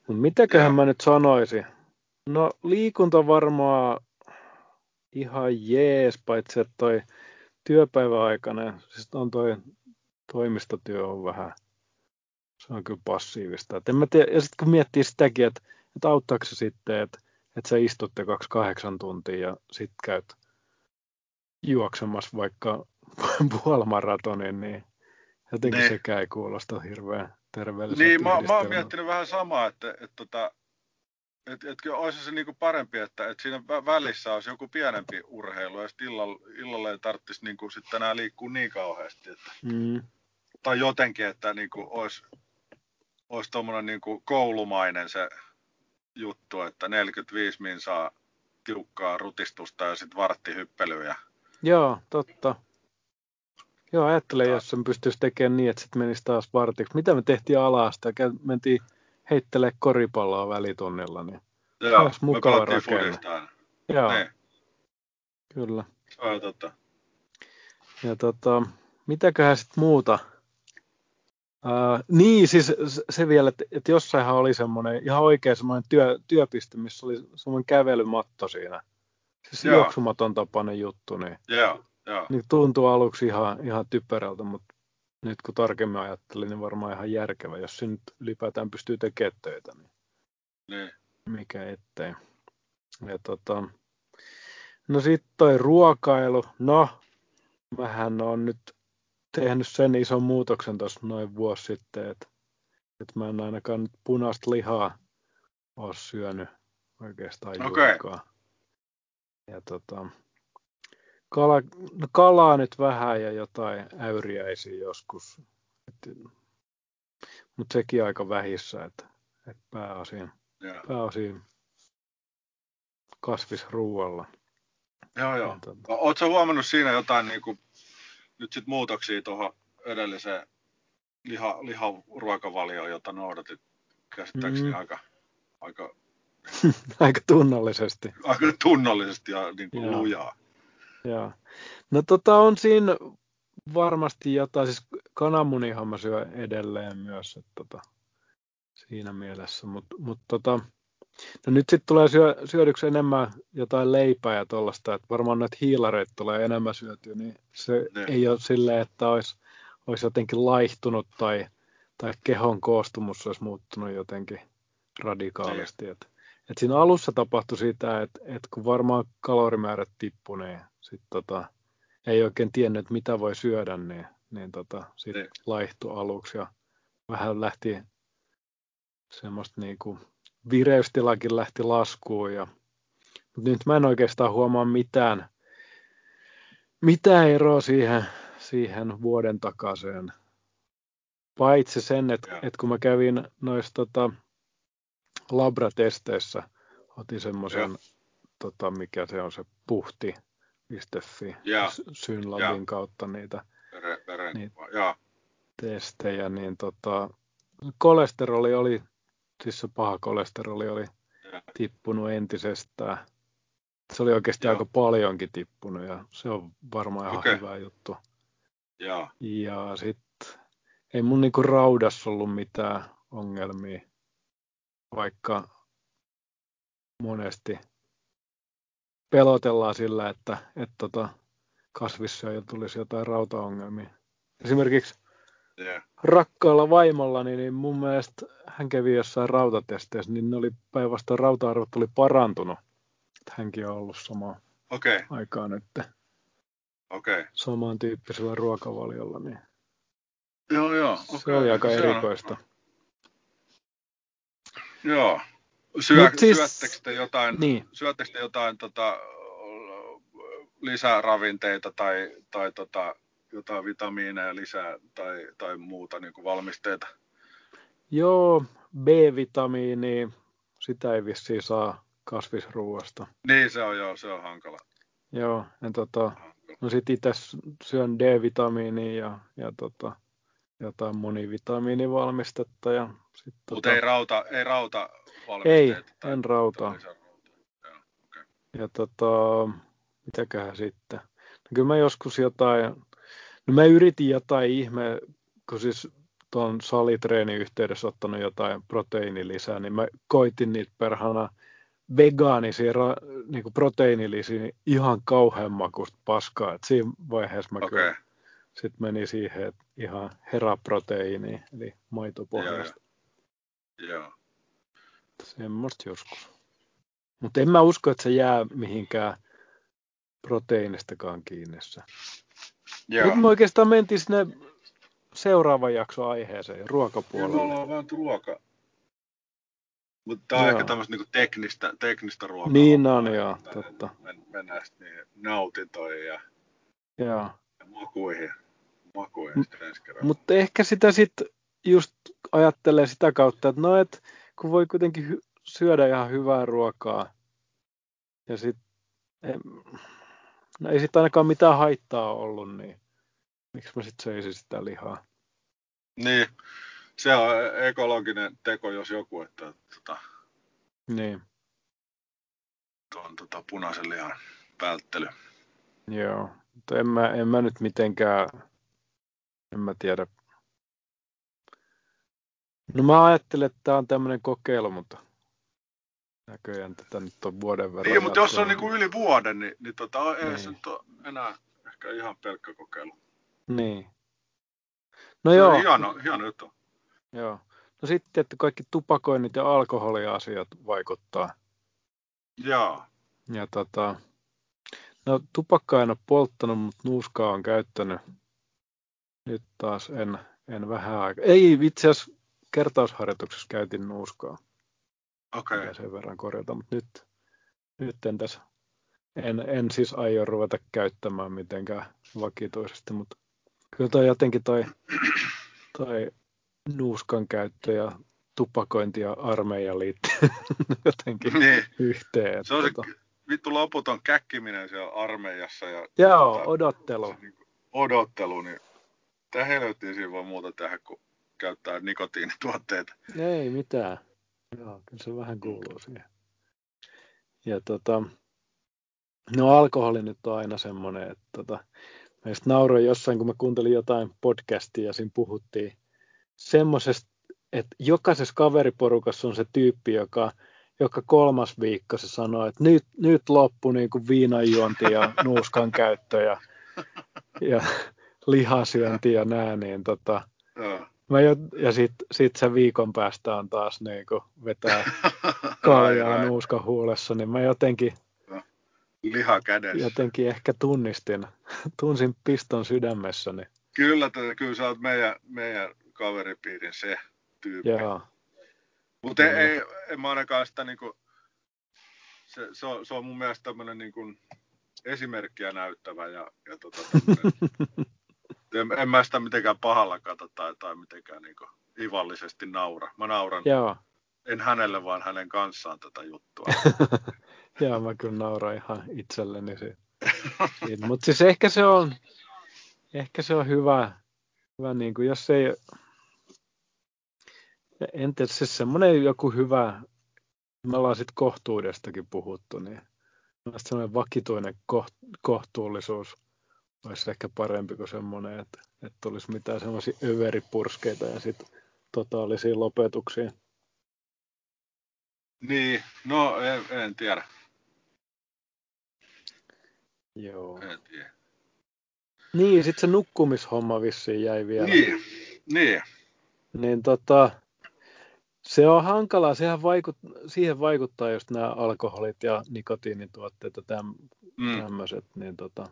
mutta mitäköhän Joo. mä nyt sanoisin? No liikunta varmaan ihan jees, paitsi että toi työpäiväaikainen, siis on toi toimistotyö on vähän, se on kyllä passiivista. Et en mä tiedä, ja sitten kun miettii sitäkin, että, että auttaako se sitten, että, että sä istutte kaksi kahdeksan tuntia ja sitten käyt juoksemassa vaikka <laughs> puolimaratonin, niin jotenkin Niin. sekään ei kuulosta hirveän terveelliseltä Niin, mä, mä oon miettinyt vähän samaa, että, että, että, että, että kyllä olisi se niinku parempi, että, että siinä vä- välissä olisi joku pienempi urheilu ja sitten illalla, illalla ei tarvitsisi niinku sitten enää liikkua niin kauheasti. Että, Mm, tai jotenkin, että niinku olisi, olisi tuommoinen niinku koulumainen se juttu, että 45 min saa tiukkaa rutistusta ja sitten varttihyppelyä. Joo, totta. Joo, ajattelen, jos sen pystyisi tekemään niin, että sitten menisi taas vartiksi. Mitä me tehtiin alasta? Mentiin heittelee koripalloa välitunnilla. Niin. joo, Olisi mukava rakenne. Joo, Niin, kyllä. se on totta. Ja tota, mitäköhän sitten muuta? Uh, niin, siis se vielä, että, että jossainhan oli semmoinen ihan oikein semmoinen työ, työpiste, missä oli semmoinen kävelymatto siinä. Siis Joo. juoksumaton tapainen juttu, niin, Joo, joo. niin tuntui aluksi ihan, ihan typerältä, mutta nyt kun tarkemmin ajattelin, niin varmaan ihan järkevä. Jos se nyt ylipäätään pystyy tekemään töitä, niin Niin. mikä ettei. Ja tota, no sitten toi ruokailu, no mähän on nyt tehnyt sen ison muutoksen tuossa noin vuosi sitten, että, että mä en ainakaan nyt punaista lihaa ole syönyt oikeastaan juurikaan. Ja tota, kala, no kalaa nyt vähän ja jotain äyriäisiä joskus. Mutta sekin aika vähissä, että, että pääosin, pääosin kasvisruualla. joo. joo. Ja tota, Oletko huomannut siinä jotain niin kuin, nyt sit muutoksia tuohon edelliseen liha, liharuokavalioon, jota noudatit käsittääkseni Mm. aika, aika, <laughs> aika tunnollisesti. aika tunnollisesti ja niin kuin Joo. lujaa. Joo. No tota on siinä varmasti jotain, siis kananmunihan mä syön edelleen myös, että tota, siinä mielessä, mutta mut tota, no nyt sitten tulee syö, syödyksi enemmän jotain leipää ja tuollaista, että varmaan näitä hiilareita tulee enemmän syötyä, niin se Ne. ei ole silleen, että olisi, olisi jotenkin laihtunut tai, tai kehon koostumus olisi muuttunut jotenkin radikaalisti. Et, et siinä alussa tapahtui sitä, että et kun varmaan kalorimäärät tippui, niin sit tota, ei oikein tiennyt, mitä voi syödä, niin, niin tota, sitten Niin. laihtui aluksi ja vähän lähti semmoista niinku vireystilakin lähti laskuun. Ja, mutta nyt mä en oikeastaan huomaa mitään, mitään eroa siihen, siihen vuoden takaiseen. Paitsi sen, että, että kun mä kävin noissa tota, labratesteissä, otin semmoisen, tota, mikä se on se puhti.fi, Joo. S- Synlabin kautta niitä veren. Joo, testejä, niin tota, kolesteroli oli siis se paha kolesteroli oli Joo. tippunut entisestään. Se oli oikeasti Joo. aika paljonkin tippunut ja se on varmaan ihan Okei. hyvä juttu. Joo. Ja sitten ei mun niinku raudassa ollut mitään ongelmia, vaikka monesti pelotellaan sillä, että, että tota, kasvissyöjä tulisi jotain rautaongelmia. Esimerkiksi Joo. rakkaalla vaimollani, niin mun mielestä hän kävi jossain rautatesteissä, niin ne oli päinvastoin rauta-arvot oli parantunut. Hänkin on ollut samaan Okei, okay. aikaan nyt. Okay. samantyyppisellä ruokavaliolla, niin Joo, joo. se okei. oli aika Se on- erikoista. Joo. Syö, siis- Syöttekö te jotain, Niin. syöttekö te jotain tota, lisäravinteita tai, tai tota, jotain vitamiineja lisää tai, tai muuta niin kuin valmisteita? Joo, B-vitamiini, sitä ei vissiin saa kasvisruuasta. Niin se on joo, se on hankala. Joo, en tota, no sit itse syön D-vitamiinia ja, ja tota, jotain monivitamiinivalmistetta ja sit Mutta tota, ei rauta, ei rauta ei, tai- en tai rautaa. Joo, okei. Ja tota, mitäköhän sitten? No kyllä mä joskus jotain, no mä yritin jotain ihme, kun siis tuon salitreenin yhteydessä ottanut jotain proteiinilisää, niin mä koitin niitä perhana vegaanisia ra- niinku proteiinilisiä niin ihan kauhean makusta paskaa. Et siinä vaiheessa mä kyllä sitten meni siihen, että ihan heraproteiini, eli maitopohjasta. Joo. Semmoista joskus. Mutta en mä usko, että se jää mihinkään proteiinistakaan kiinni. Joo. Nyt me oikeastaan mentiin sinne seuraavan jakson aiheeseen, Kyllä me ruokapuolelle. ollaan vaan ruoka. Mutta tämä on Joo. ehkä tämmöistä niinku teknistä, teknistä ruokaa. Niin on, joo, totta. Men, mennään sitten niihin nautintoihin ja, Joo. ja makuihin. Makuihin kerralla. Mutta ehkä sitä sitten just ajattelee sitä kautta, että no et, kun voi kuitenkin hy- syödä ihan hyvää ruokaa ja sitten no ei sitten ainakaan mitään haittaa ollut, niin miksi mä sitten söisin sitä lihaa? Niin, se on ekologinen teko, jos joku, että tota, Niin, tuon tota, punaisen lihan välttely. joo. Mutta en mä, en mä nyt mitenkään, en mä tiedä. No mä ajattelen, että tämä on tämmöinen kokeilu, mutta näköjään tätä nyt on vuoden verran Niin, mutta jos on niinku yli vuoden, niin, niin tota, ei Niin. se nyt ole enää ehkä ihan pelkkä kokeilu. Niin. No Se joo, on hieno, hieno juttu. joo. No sitten, että kaikki tupakoinnit ja alkoholiasiat vaikuttaa. Joo. Ja tota, no tupakkaa en ole polttanut, mutta nuuskaa on käyttänyt. Nyt taas en, en vähän aikaa. Ei, itse asiassa kertausharjoituksessa käytin nuuskaa. Okei. Okay. sen verran korjata, mutta nyt, nyt en tässä, en, en siis aio ruveta käyttämään mitenkään vakituisesti, mutta kyllä toi jotenkin toi, toi nuuskan käyttö ja tupakointi ja armeija liittyy <laughs> jotenkin Niin. yhteen. Se on se Tota, vittu loputon käkkiminen siellä armeijassa ja Joo, tota, odottelu. se niinku odottelu, niin mitä helvettiä siinä voi muuta tehdä, kun käyttää nikotiinituotteita. Ei mitään. Joo, kyllä se vähän kuuluu siihen. Ja tota, no alkoholi nyt on aina semmoinen, että tota, mä just nauroin jossain, kun mä kuuntelin jotain podcastia ja siinä puhuttiin semmoisesta, että jokaisessa kaveriporukassa on se tyyppi, joka joka kolmas viikko se sanoo, että nyt, nyt loppu niin kuin viinanjuonti ja nuuskan käyttö ja, ja lihasyönti ja nää, niin tota. Mä jo, ja sitten sit se viikon päästä on taas niin vetää <laughs> kaljaa nuuskan huulessa, niin mä jotenkin, Liha kädessä. jotenkin ehkä tunnistin, <laughs> tunsin piston sydämessäni. Kyllä, tätä, kyllä sä oot meidän, meidän kaveripiirin se tyyppi. Joo, Mutta ei, ei, en mä ainakaan sitä niinku, se, se, on, se on mun mielestä tämmönen niinku esimerkkiä näyttävä ja, ja tota tämmönen, <laughs> en, en mä sitä mitenkään pahalla kata tai, tai mitenkään niinku ivallisesti naura. Mä nauran, joo, en hänelle vaan hänen kanssaan tätä juttua. <laughs> joo, mä kyllä nauran ihan itselleni siitä. Mutta siis ehkä se on, ehkä se on hyvä, hyvä niin kuin jos ei, En tiedä, siis semmoinen joku hyvä, me ollaan sitten kohtuudestakin puhuttu, niin semmoinen vakituinen kohtuullisuus olisi ehkä parempi kuin semmoinen, että, että tulisi mitään semmoisia överipurskeita ja sitten totaalisia lopetuksia. Niin, no en, en tiedä. Joo. En tiedä. Niin, sitten se nukkumishomma vissiin jäi vielä. Niin, niin. Niin tota, se on hankalaa, sehän vaikut, siihen vaikuttaa just nämä alkoholit ja nikotiinituotteet ja täm, mm. tämmöiset. Niin tota.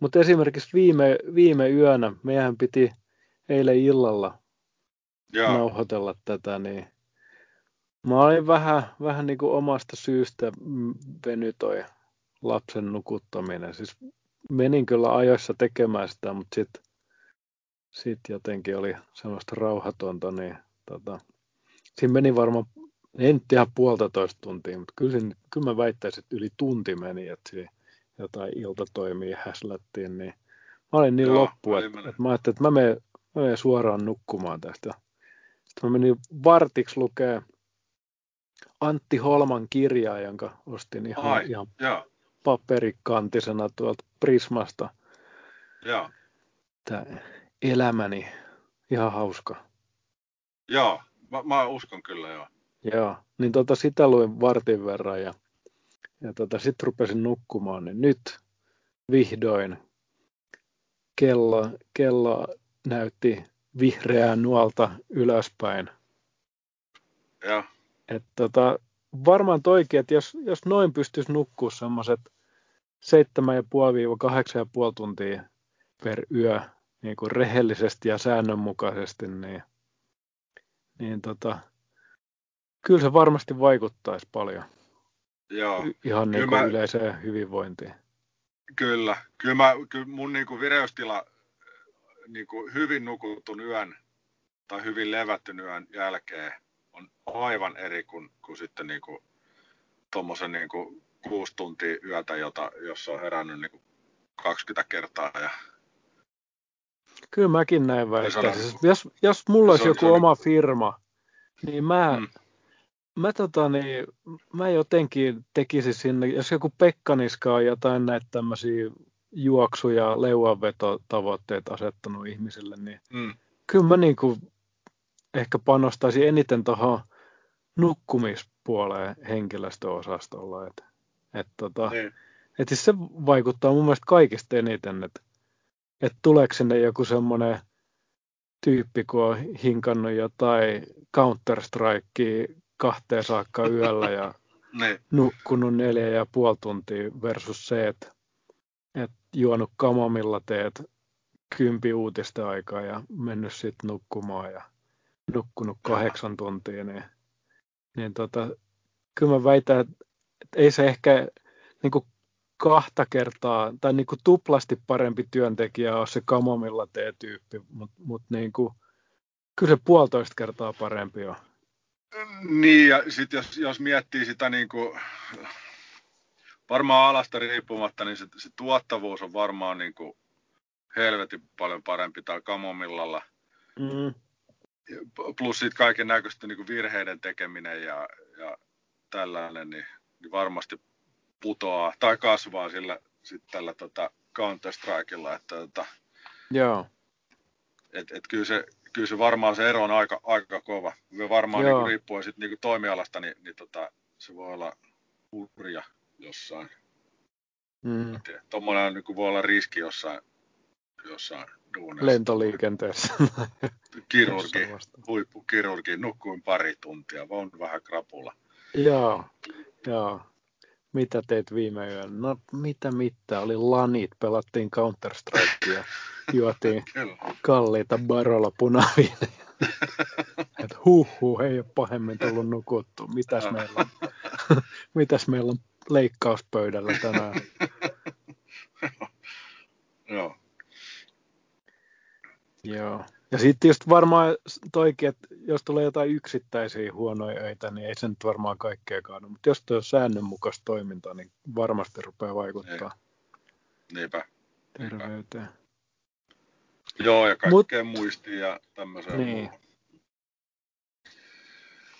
Mutta esimerkiksi viime, viime yönä, meidän piti eilen illalla Joo. nauhoitella tätä, niin mä olin vähän, vähän niin kuin omasta syystä venytoi lapsen nukuttaminen. Siis menin kyllä ajoissa tekemään sitä, mutta sitten sit jotenkin oli semmoista rauhatonta, niin tota, siinä meni varmaan, en ihan puolitoista tuntia, mutta kyllä, siinä, kyllä mä väittäisin, että yli tunti meni, että siinä jotain iltatoimia häslättiin, niin mä olin niin Joo, loppu, että, että, mä ajattelin, että mä menen, mä menen suoraan nukkumaan tästä. Sitten mä menin vartiksi lukee Antti Holman kirjaa, jonka ostin ihan, Ai, ihan paperikantisena tuolta Prismasta. Joo. Tämä elämäni, ihan hauska. Joo, mä, mä uskon kyllä joo. Joo, niin tota, sitä luin vartin verran ja, ja tota, sitten rupesin nukkumaan, niin nyt vihdoin kello, kello näytti vihreää nuolta ylöspäin. Joo. Et tota, varmaan toikin, että jos, jos noin pystyisi nukkua semmoiset 7,5-8,5 tuntia per yö niin kuin rehellisesti ja säännönmukaisesti, niin, niin tota, kyllä se varmasti vaikuttaisi paljon. Joo. Ihan niin kuin mä, yleiseen hyvinvointiin. Kyllä. Kyllä, mä, kyllä mun niin kuin vireystila niin kuin hyvin nukutun yön tai hyvin levättyn yön jälkeen on aivan eri kuin, kuin sitten niin kuin tuommoisen niin kuin kuusi tuntia yötä, jota, jossa on herännyt niin kuin 20 kertaa. Ja... Kyllä mäkin näin väittäisin. Siis jos, jos mulla olisi joku oma firma, niin mä, mm. Mä, tota, niin, mä jotenkin tekisin sinne, jos joku Pekkaniska on jotain näitä tämmöisiä juoksu- ja leuanvetotavoitteet asettanut ihmisille, niin mm. kyllä mä niin kuin ehkä panostaisin eniten tuohon nukkumispuoleen henkilöstöosastolla. Et, et tota, niin. et siis se vaikuttaa mun mielestä kaikista eniten, että et tuleeko sinne joku semmoinen tyyppi, kun on hinkannut jotain Counter-Strikea kahteen saakka yöllä ja <laughs> niin. nukkunut neljä ja puoli tuntia versus se, että et juonut kamomilla teet kympi uutista aikaa ja mennyt sitten nukkumaan ja nukkunut kahdeksan tuntia, niin, niin tota, kyllä mä väitän, että ei se ehkä niin kuin kahta kertaa tai niin kuin tuplasti parempi työntekijä ole se kamomilla tee-tyyppi, mutta mut niin kuin, kyllä se puolitoista kertaa parempi on. Niin, ja sitten jos, jos miettii sitä niin kuin, varmaan alasta riippumatta, niin se, se tuottavuus on varmaan niin kuin helvetin paljon parempi tai kamomillalla. Mm plus sitten kaiken näköistä niin virheiden tekeminen ja, ja tällainen, niin, niin, varmasti putoaa tai kasvaa sillä sit tällä tota Counter-Strikella, että tota, Joo. Et, et kyllä, se, kyllä se varmaan se ero on aika, aika kova. Me varmaan niin riippuen sit niin toimialasta, niin, niin tota, se voi olla hurja jossain. Mm. Tuommoinen niin voi olla riski jossain, jossain duunissa. Lentoliikenteessä. <laughs> Kirurgi, huippukirurgi, nukkuin pari tuntia, vaan vähän krapula. Joo, joo. Mitä teit viime yönä? No mitä mitä, oli lanit, pelattiin counter <laughs> juotiin <laughs> kalliita barolla punaviinejä. <laughs> Et huh, huh, ei ole pahemmin tullut nukuttua. Mitäs meillä on, <laughs> mitäs meillä on leikkauspöydällä tänään? Joo. Joo. Ja sitten just varmaan toikin, että jos tulee jotain yksittäisiä huonoja öitä, niin ei se nyt varmaan kaikkea kaadu. Mutta jos tuo on säännönmukaista toimintaa, niin varmasti rupeaa vaikuttaa. Niin. Niinpä. Terveyteen. Joo, ja kaikkea Mut, muistia ja tämmöisiä. Niin.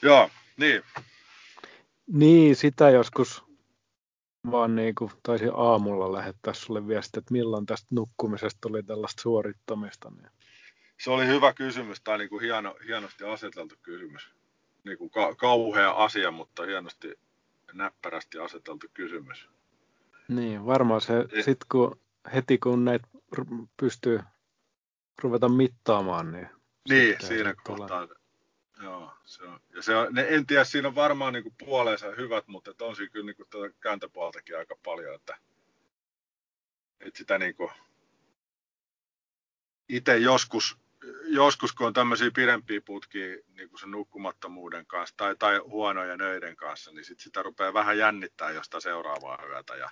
Joo, niin. Niin, sitä joskus vaan niin kuin taisin aamulla lähettää sulle viestiä, että milloin tästä nukkumisesta tuli tällaista suorittamista. Niin. Se oli hyvä kysymys, tai niin kuin hieno, hienosti aseteltu kysymys. Niin kuin ka- kauhea asia, mutta hienosti näppärästi aseteltu kysymys. Niin, varmaan se, sit kun, heti kun näitä pystyy ruveta mittaamaan, niin... Niin, siinä kohtaa. Tulee. Joo, se on. Ja se on, ne, en tiedä, siinä on varmaan niin kuin puoleensa hyvät, mutta on siinä kyllä niin kuin tuota kääntöpuoltakin aika paljon, että, että sitä niin kuin itse joskus, joskus, kun on tämmöisiä pidempiä putkia niin kuin sen nukkumattomuuden kanssa tai, tai huonojen öiden kanssa, niin sit sitä rupeaa vähän jännittää josta seuraavaa yötä. Ja,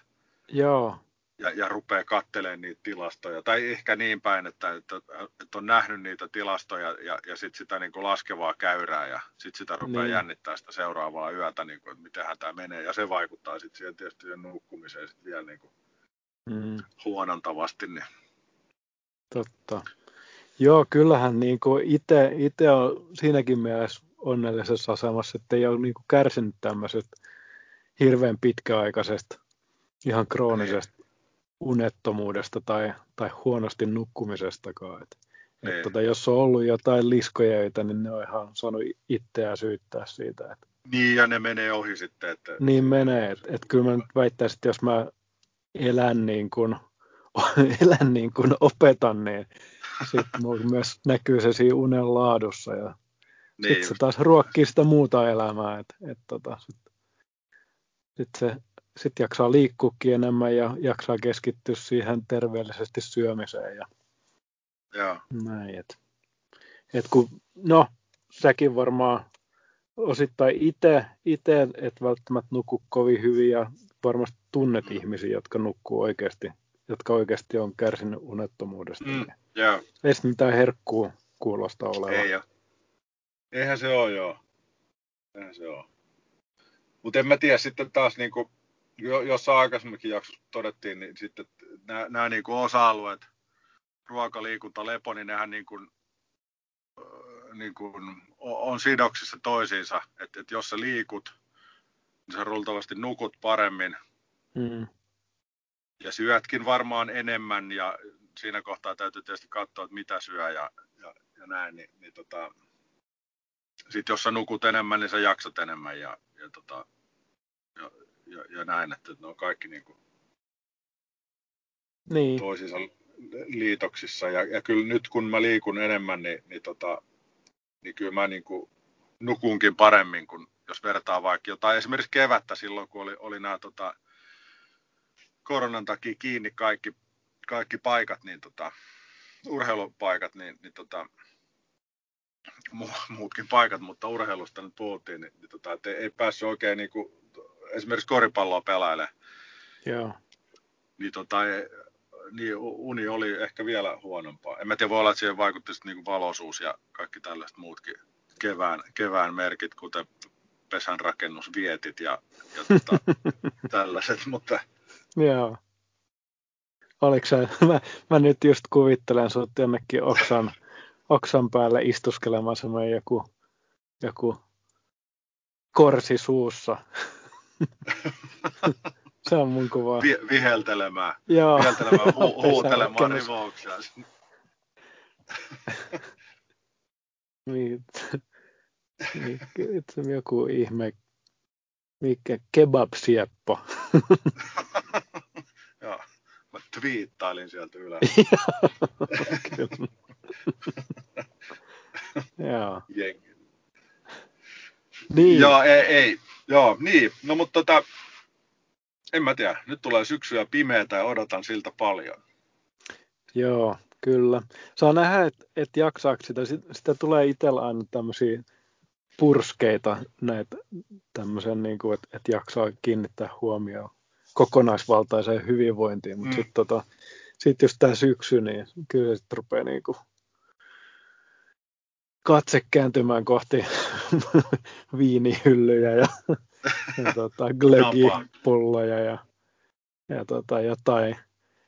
Joo ja, ja rupeaa katselemaan niitä tilastoja. Tai ehkä niin päin, että, että, että on nähnyt niitä tilastoja ja, ja sitten sitä niin kuin laskevaa käyrää ja sitten sitä rupeaa niin. jännittää sitä seuraavaa yötä, niin kuin, että mitenhän tämä menee. Ja se vaikuttaa sitten siihen tietysti siihen nukkumiseen sit vielä niin kuin mm. huonontavasti. Niin. Totta. Joo, kyllähän niin itse on siinäkin mielessä onnellisessa asemassa, että ei ole niin kuin kärsinyt tämmöisestä hirveän pitkäaikaisesta, ihan kroonisesta unettomuudesta tai, tai huonosti nukkumisestakaan. Et, et niin. tota, jos on ollut jotain liskojeita, niin ne on ihan saanut itseään syyttää siitä. Et, niin, ja ne menee ohi sitten. Että... Niin menee. Että et kyllä mä nyt väittäisin, että jos mä elän niin kuin, <laughs> elän niin kuin opetan, niin sitten myös näkyy se siinä unen laadussa. Ja niin sitten se taas ruokkii sitä muuta elämää. Et, et tota, sitten sit se sitten jaksaa liikkuukin enemmän ja jaksaa keskittyä siihen terveellisesti syömiseen ja Joo. näin. Et, et kun, no, säkin varmaan osittain itse, ite, et välttämättä nuku kovin hyvin ja varmasti tunnet mm. ihmisiä, jotka nukkuu oikeasti, jotka oikeasti on kärsinyt unettomuudesta. Mm, yeah. Ei mitään herkkuu kuulosta olevan. Ei ole. Eihän se ole, joo. Eihän se ole. Mutta en mä tiedä sitten taas niinku, jossain aikaisemminkin jaksossa todettiin, niin sitten nämä, nämä niin kuin osa-alueet, ruoka, liikunta, lepo, niin nehän niin kuin, niin kuin on sidoksissa toisiinsa. Että et jos sä liikut, niin sä luultavasti nukut paremmin. Mm. Ja syötkin varmaan enemmän ja siinä kohtaa täytyy tietysti katsoa, että mitä syö ja, ja, ja näin. Niin, niin tota, sitten jos sä nukut enemmän, niin sä jaksat enemmän ja, ja tota, ja, ja näin, että ne on kaikki niin kuin niin. toisiinsa liitoksissa. Ja, ja kyllä nyt kun mä liikun enemmän, niin, niin, tota, niin kyllä mä niin kuin nukunkin paremmin, kun jos vertaa vaikka jotain, esimerkiksi kevättä silloin, kun oli, oli nämä tota, koronan takia kiinni kaikki, kaikki paikat, niin tota, urheilupaikat, niin, niin tota, muutkin paikat, mutta urheilusta nyt puhuttiin, niin, niin tota, ei päässyt oikein niin kuin esimerkiksi koripalloa pelaile, Joo. niin, tota, niin uni oli ehkä vielä huonompaa. En mä tiedä, voi olla, että siihen vaikutti niin valoisuus ja kaikki tällaiset muutkin kevään, kevään merkit, kuten pesän rakennusvietit ja, ja tota, <laughs> tällaiset, mutta... Joo. Oliko sä, mä, mä, nyt just kuvittelen sut jonnekin oksan, oksan päälle istuskelemaan semmoinen joku, joku korsi suussa. <laughs> se on mun kuva. Vi- viheltelemään. Joo. Viheltelemään, hu- <laughs> huutelemaan rivouksia. <laughs> niin. niin. Se on joku ihme, mikä kebab-sieppo. Joo, mä twiittailin sieltä ylös. Joo. Jengi. Niin. Joo, ei, ei. Joo, niin. No mutta tota, en mä tiedä. Nyt tulee syksyä pimeätä ja odotan siltä paljon. Joo, kyllä. Saa nähdä, että et jaksaako sitä. Sitä tulee itsellä aina tämmöisiä purskeita näitä tämmöisen, niin kuin, että, että jaksaa kiinnittää huomioon kokonaisvaltaiseen hyvinvointiin. Mutta mm. sitten tota, sit jos tämä syksy, niin kyllä se sitten rupeaa niin kuin katse kääntymään kohti <laughs> viinihyllyjä ja, ja tota, glögipulloja ja, ja tota, jotain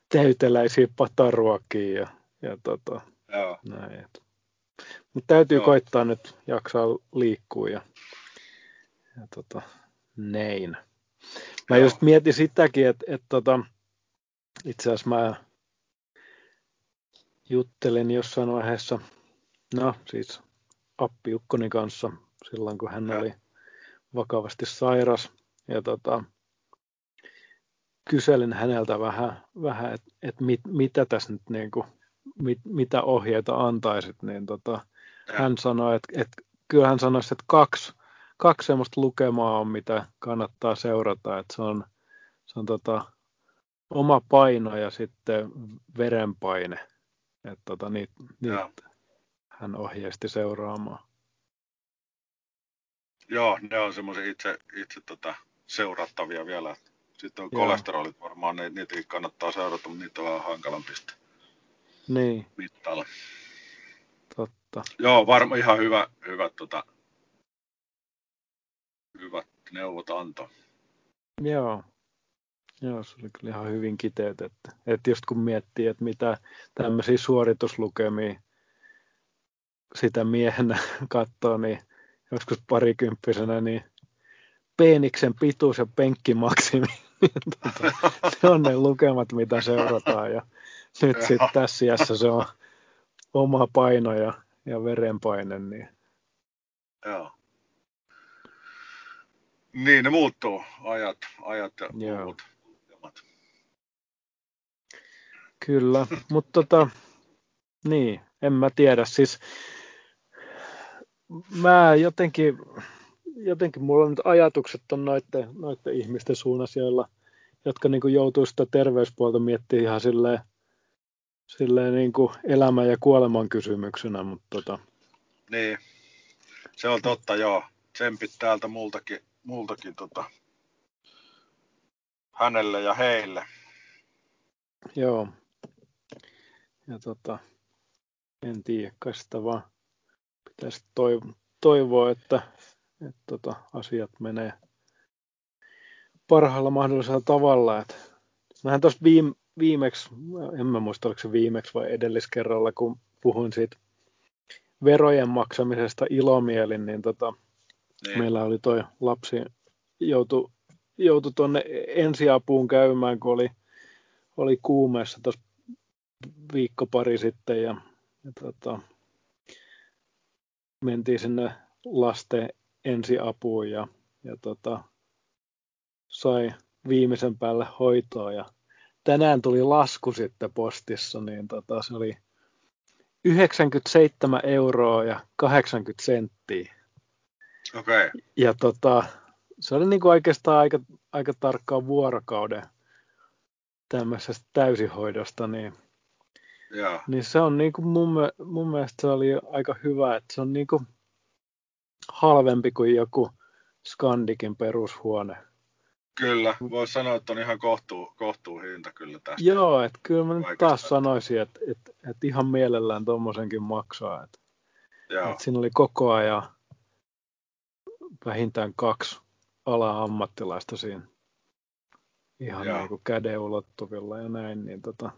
täyteläisiä pataruokia ja, ja tota, Joo. näin. Mutta täytyy Joo. koittaa nyt jaksaa liikkua ja ja tota, nein. Mä Joo. just mietin sitäkin, että, että tota, itse asiassa mä juttelin jossain vaiheessa, no siis appiukkoni kanssa silloin, kun hän ja. oli vakavasti sairas. Ja tota, kyselin häneltä vähän, vähän että et mit, mitä tässä nyt niin kuin, mit, mitä ohjeita antaisit, niin tota, hän sanoi, että, että kyllä hän sanoisi, että kaksi, kaksi semmoista lukemaa on, mitä kannattaa seurata, että se on, se on tota, oma paino ja sitten verenpaine. Että tota, niitä, niitä hän ohjeisti seuraamaan. Joo, ne on semmoisia itse, itse tota, seurattavia vielä. Sitten on Joo. kolesterolit varmaan, ne, niitäkin kannattaa seurata, mutta niitä on vähän hankalampi niin. mittailla. Totta. Joo, varmaan ihan hyvä, hyvä, tota, hyvät neuvot anto. Joo. Joo, se oli kyllä ihan hyvin kiteytetty. Että just kun miettii, että mitä tämmöisiä suorituslukemia sitä miehenä <laughs> katsoo, niin joskus parikymppisenä, niin peeniksen pituus ja penkkimaksimi. <laughs> se on ne lukemat, mitä seurataan. Ja nyt sitten tässä iässä se on oma paino ja, ja verenpaine. Niin... Joo. Niin, ne muuttuu, ajat, ajat ja Joo. Kyllä, mutta tota, niin, en mä tiedä. Siis mä jotenkin, jotenkin mulla on nyt ajatukset on noiden, noiden ihmisten suunnassa, joilla, jotka niin joutuu sitä terveyspuolta miettimään ihan silleen, silleen niin kuin elämän ja kuoleman kysymyksenä. Mutta tota. Niin, se on totta joo. Tsempit täältä multakin, multakin tota, hänelle ja heille. Joo. Ja tota, en tiedä, kai sitä vaan pitäisi toivoa, että, että tota, asiat menee parhaalla mahdollisella tavalla. Että, mähän tuossa viime, viimeksi, en mä muista oliko se viimeksi vai edelliskerralla, kun puhuin siitä verojen maksamisesta ilomielin, niin tota, niin. meillä oli toi lapsi joutu, joutu tuonne ensiapuun käymään, kun oli, oli kuumeessa tuossa viikko pari sitten ja, ja tota, mentiin sinne lasten ensiapuun ja, ja tota, sai viimeisen päälle hoitoa ja tänään tuli lasku sitten postissa, niin tota, se oli 97 euroa ja 80 senttiä. Okei. Okay. Ja tota, se oli niinku oikeastaan aika, aika tarkkaan vuorokauden tämmöisestä täysihoidosta, niin Joo. Niin se on niinku mun, mun mielestä se oli aika hyvä, että se on niinku halvempi kuin joku Skandikin perushuone. Kyllä, voisi sanoa, että on ihan kohtuu, kohtuu hinta kyllä tästä. Joo, että kyllä mä nyt taas sanoisin, että, että, että ihan mielellään tuommoisenkin maksaa. Että, että siinä oli koko ajan vähintään kaksi ala-ammattilaista siinä ihan niin kuin käden ulottuvilla ja näin, niin tota,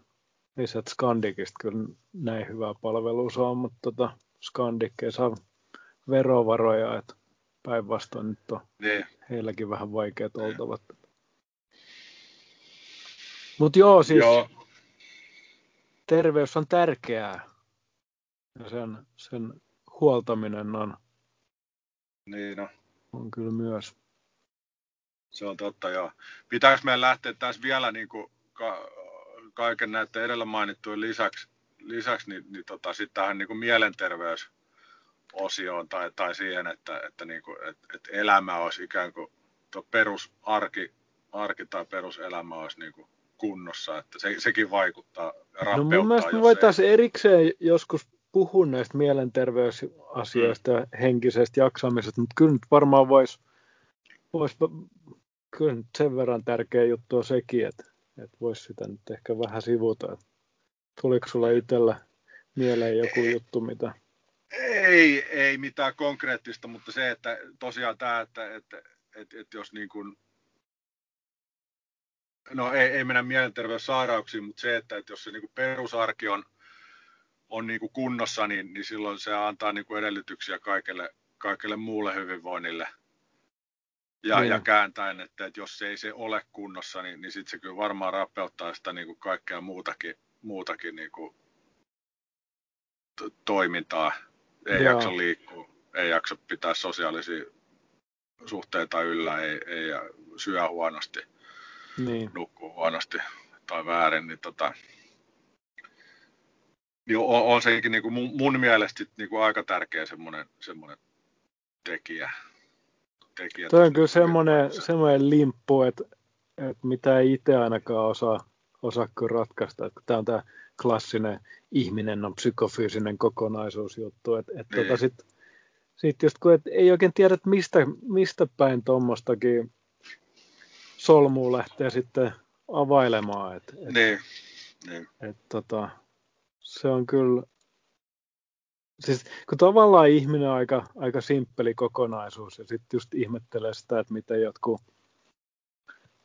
ei se, Skandikista kyllä näin hyvää palvelua saa, mutta tota, Skandik ei saa verovaroja, että päinvastoin nyt on niin. heilläkin vähän vaikeat niin. oltavat. Mutta joo, siis joo. terveys on tärkeää ja sen, sen huoltaminen on, niin no. on kyllä myös. Se on totta, joo. Pitääkö meidän lähteä tässä vielä niin kuin, ka, kaiken näiden edellä mainittujen lisäksi, lisäksi niin, niin tota, sitten tähän niin kuin mielenterveysosioon tai, tai siihen, että, että, niin kuin, että, että elämä olisi ikään kuin perusarki arki tai peruselämä olisi niin kuin kunnossa, että se, sekin vaikuttaa No mun mielestä me voitaisiin erikseen joskus puhua näistä mielenterveysasioista mm. ja henkisestä jaksamisesta, mutta kyllä nyt varmaan voisi vois, kyllä nyt sen verran tärkeä juttu on sekin, että että voisi sitä nyt ehkä vähän sivuta. Tuliko sulla itsellä mieleen joku juttu, mitä? Ei, ei mitään konkreettista, mutta se, että tosiaan tämä, että, että, että, että jos niin kuin, no ei, ei mennä mielenterveyssairauksiin, mutta se, että, että jos se niin kuin perusarki on, on niin kuin kunnossa, niin, niin silloin se antaa niin kuin edellytyksiä kaikelle, kaikelle muulle hyvinvoinnille. Ja, Niin. ja kääntäen, että, että jos ei se ole kunnossa, niin, niin sitten se kyllä varmaan rappeuttaa sitä niin kuin kaikkea muutakin, muutakin niin kuin to- toimintaa. Ei Joo. jaksa liikkua, ei jaksa pitää sosiaalisia suhteita yllä, ei, ei ja syö huonosti, Niin. nukkuu huonosti tai väärin, niin, tota, niin on, on sekin niin kuin mun, mun mielestä niin kuin aika tärkeä semmoinen, semmoinen tekijä. Tekijä Toi on kyllä semmoinen, semmoinen limppu, että, että mitä ei itse ainakaan osaa, osaa kyllä ratkaista. Että tämä on tämä klassinen ihminen on psykofyysinen kokonaisuusjuttu. Että, että Niin. tota sit, sit just kun et ei oikein tiedä, että mistä, mistä päin tuommoistakin solmua lähtee sitten availemaan. Että, et, Niin, niin. et, tota, se on kyllä, siis kun tavallaan ihminen on aika, aika simppeli kokonaisuus ja sitten just ihmettelee sitä, että miten jotkut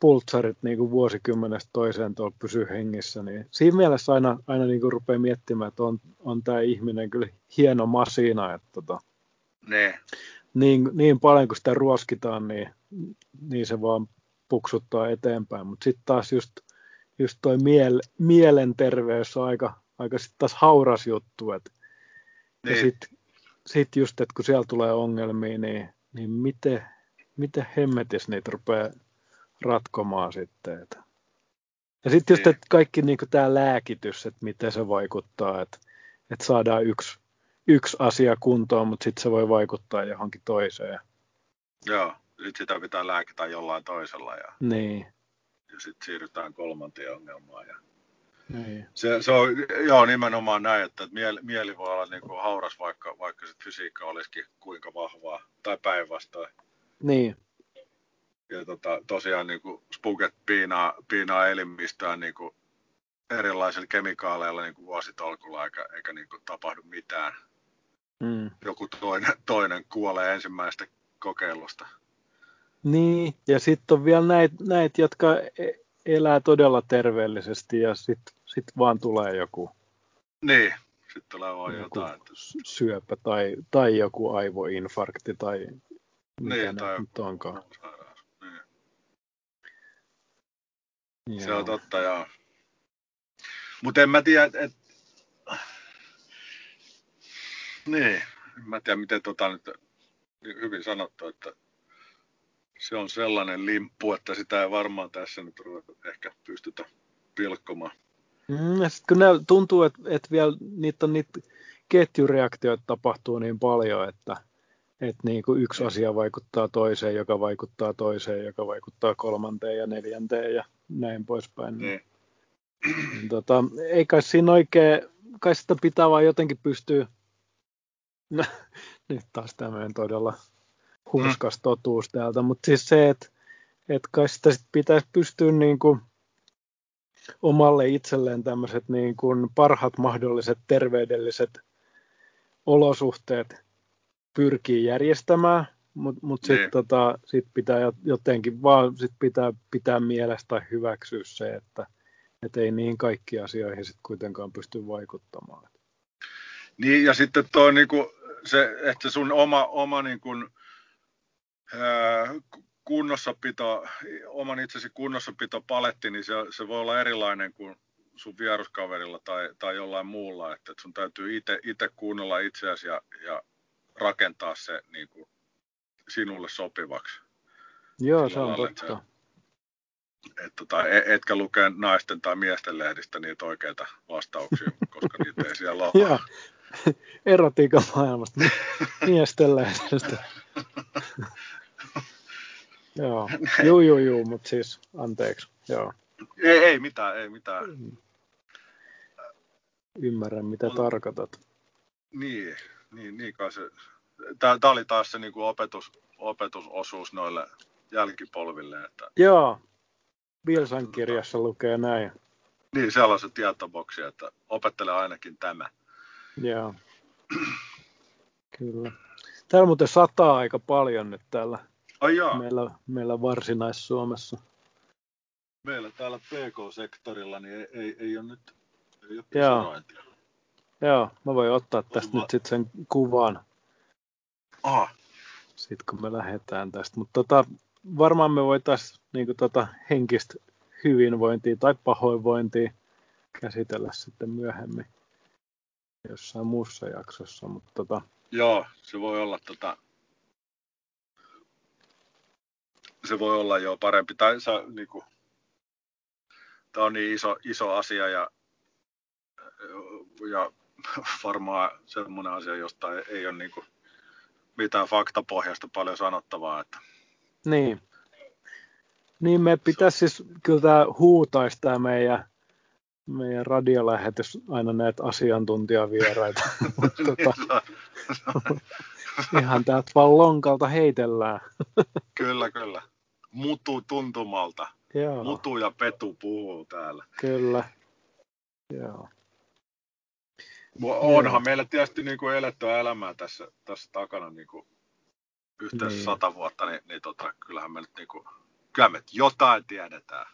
pultsarit niin kuin vuosikymmenestä toiseen tuolla pysyy hengissä, niin siinä mielessä aina, aina niin kuin rupeaa miettimään, että on, on tämä ihminen kyllä hieno masina, että tota, Ne. niin, niin paljon kuin sitä ruoskitaan, niin, niin se vaan puksuttaa eteenpäin, mutta sitten taas just, just toi miel, mielenterveys on aika, aika sitten taas hauras juttu, että ja Niin. sitten sit just, että kun siellä tulee ongelmia, niin, niin miten, miten hemmetis niitä rupeaa ratkomaan sitten. Että. Ja sitten just, Niin. että kaikki niin tämä lääkitys, että miten se vaikuttaa, että, että saadaan yksi, yksi asia kuntoon, mutta sitten se voi vaikuttaa johonkin toiseen. Joo, nyt sitä pitää lääkitä jollain toisella ja, Niin, ja sitten siirrytään kolmanteen ongelmaan. Ja niin. se, se on joo, nimenomaan näin, että mieli, mieli voi olla niin kuin hauras, vaikka, vaikka sit fysiikka olisikin kuinka vahvaa, tai päinvastoin. niin. Ja tota, tosiaan niin kuin spuket piinaa, piinaa elimistöään niin kuin erilaisilla kemikaaleilla niin kuin vuositolkulla, eikä, eikä niin kuin tapahdu mitään. Mm. Joku toinen, toinen kuolee ensimmäisestä kokeilusta. Niin, ja sitten on vielä näitä, näit, jotka e- elää todella terveellisesti ja sitten sit vaan tulee joku, Niin, sitten tulee vaan joku jotain. Syöpä tai, tai joku aivoinfarkti tai mitä niin, tai nyt onkaan. sairaus. Niin. Joo. Se on totta, joo. Mutta en mä tiedä, että... Et... Niin, en mä tiedä, miten tota nyt hyvin sanottu, että se on sellainen limppu, että sitä ei varmaan tässä nyt ruveta ehkä pystytä pilkkomaan. Mm, ja sit kun ne tuntuu, että, että vielä niitä on niitä ketjureaktioita tapahtuu niin paljon, että, että niin kuin yksi asia vaikuttaa toiseen, joka vaikuttaa toiseen, joka vaikuttaa kolmanteen ja neljänteen ja näin poispäin. Niin. Niin, tota, ei kai siinä oikein, kai sitä pitää vaan jotenkin pystyä, no, <laughs> nyt taas tämmöinen todella hurskas totuus täältä, mutta siis se, että, että kai sitä sit pitäisi pystyä niin kuin omalle itselleen tämmöiset niin kuin parhaat mahdolliset terveydelliset olosuhteet pyrkii järjestämään, mutta mut sitten Niin. tota, sit pitää jot- jotenkin vaan sit pitää pitää mielessä tai hyväksyä se, että et ei niihin kaikkiin asioihin sit kuitenkaan pysty vaikuttamaan. Niin, ja sitten toi niinku, se, että sun oma, oma niinku, kunnossapito, oman itsesi kunnossapito paletti, niin se, se voi olla erilainen kuin sun vieruskaverilla tai, tai jollain muulla, että sun täytyy itse kuunnella itseäsi ja, ja rakentaa se niin kuin, sinulle sopivaksi. Joo, Sillä se on lailla, että totta. Et, tota, e- etkä lukea naisten tai miesten lehdistä niitä oikeita vastauksia, <laughs> koska niitä ei siellä ole. Joo. Erotiikan maailmasta, mi- miesten lehdestä. <laughs> Joo, <laughs> juu, juu, juu, mutta siis anteeksi. Joo, Ei, ei mitään, ei mitään. ymmärrän mitä On- tarkoitat. Niin, niin, niin kai se. Tämä oli taas se niin kuin opetus, opetusosuus noille jälkipolville, että Joo, Bilsan kirjassa lukee näin. niin siellä on se tietoboksi, että opettele ainakin tämä. Joo. Kyllä. Täällä muuten sataa aika paljon nyt täällä Ai jaa, meillä, meillä Varsinais-Suomessa. meillä täällä PK-sektorilla niin ei, ei, ei ole nyt ei ole Joo. Joo, mä voin ottaa tästä Voisin nyt sitten sen kuvan, Aha, sit kun me lähdetään tästä. Mutta tota, varmaan me voitaisiin niin tota, henkistä hyvinvointia tai pahoinvointia käsitellä sitten myöhemmin jossain muussa jaksossa. Mutta tota... Joo, se voi olla tota... se voi olla jo parempi. Tai sä, niinku... Tämä on niin iso, iso asia ja, ja varmaan semmoinen asia, josta ei, ei ole niinku mitään faktapohjasta paljon sanottavaa. Että... Niin. Niin me pitäisi siis kyllä tämä huutaisi tämä meidän, meidän radiolähetys aina näitä asiantuntijavieraita. <laughs> tota, <laughs> ihan täältä vaan lonkalta heitellään. kyllä, kyllä. Mutu tuntumalta. Joo. Mutu ja Petu puhuu täällä. Kyllä. Joo. Onhan Joo. meillä tietysti niin kuin elettyä elämää tässä, tässä takana niin kuin yhteensä niin. sata vuotta, niin, niin tota, kyllähän me nyt niin kuin, kyllä me jotain tiedetään.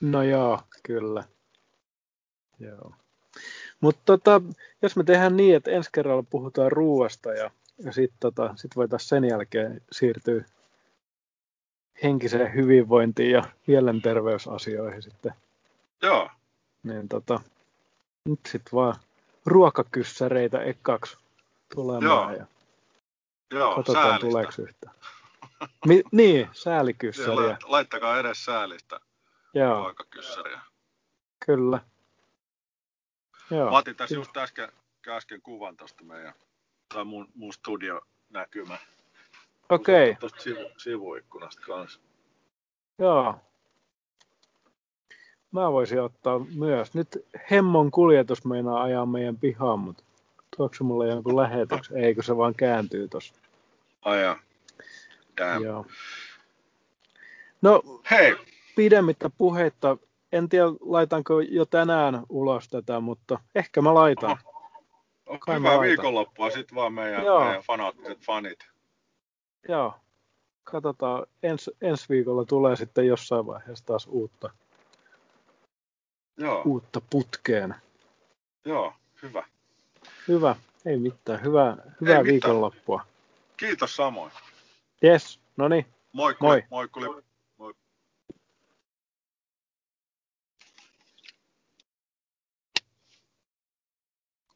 No joo, kyllä. Joo. Mutta tota, jos me tehdään niin, että ensi kerralla puhutaan ruoasta ja, ja sitten tota, sit voitaisiin sen jälkeen siirtyä henkiseen hyvinvointiin ja mielenterveysasioihin sitten. Joo. Niin tota, nyt sitten vaan ruokakyssäreitä ekaksi tulemaan Joo. ja Joo, katsotaan säälistä. tuleeko yhtään. Mi- niin, säälikyssäriä. Laittakaa edes säälistä Joo. ruokakyssäriä. Kyllä. Joo. Mä otin tässä just äsken, äsken kuvan tuosta meidän, tai mun, mun studio näkymä. Okei. Okay. Tuosta sivu, sivuikkunasta kanssa. Joo. Mä voisin ottaa myös. Nyt Hemmon kuljetus meinaa ajaa meidän pihaan, mutta tuokse mulle jonkun lähetyksen? Ei, kun se vaan kääntyy tossa. Aja. Damn. Joo. No, Hei. pidemmittä puheitta. En tiedä, laitanko jo tänään ulos tätä, mutta ehkä mä laitan. Oho. Hyvää viikonloppua sitten vaan meidän, Joo. meidän fanaattiset fanit. Joo. Katsotaan, ens, ensi viikolla tulee sitten jossain vaiheessa taas uutta, Joo. uutta putkeen. Joo, hyvä. Hyvä, ei mitään. Hyvää, hyvää ei viikonloppua. Kiitos samoin. Yes, no niin. Moikku, Moi. Moikku.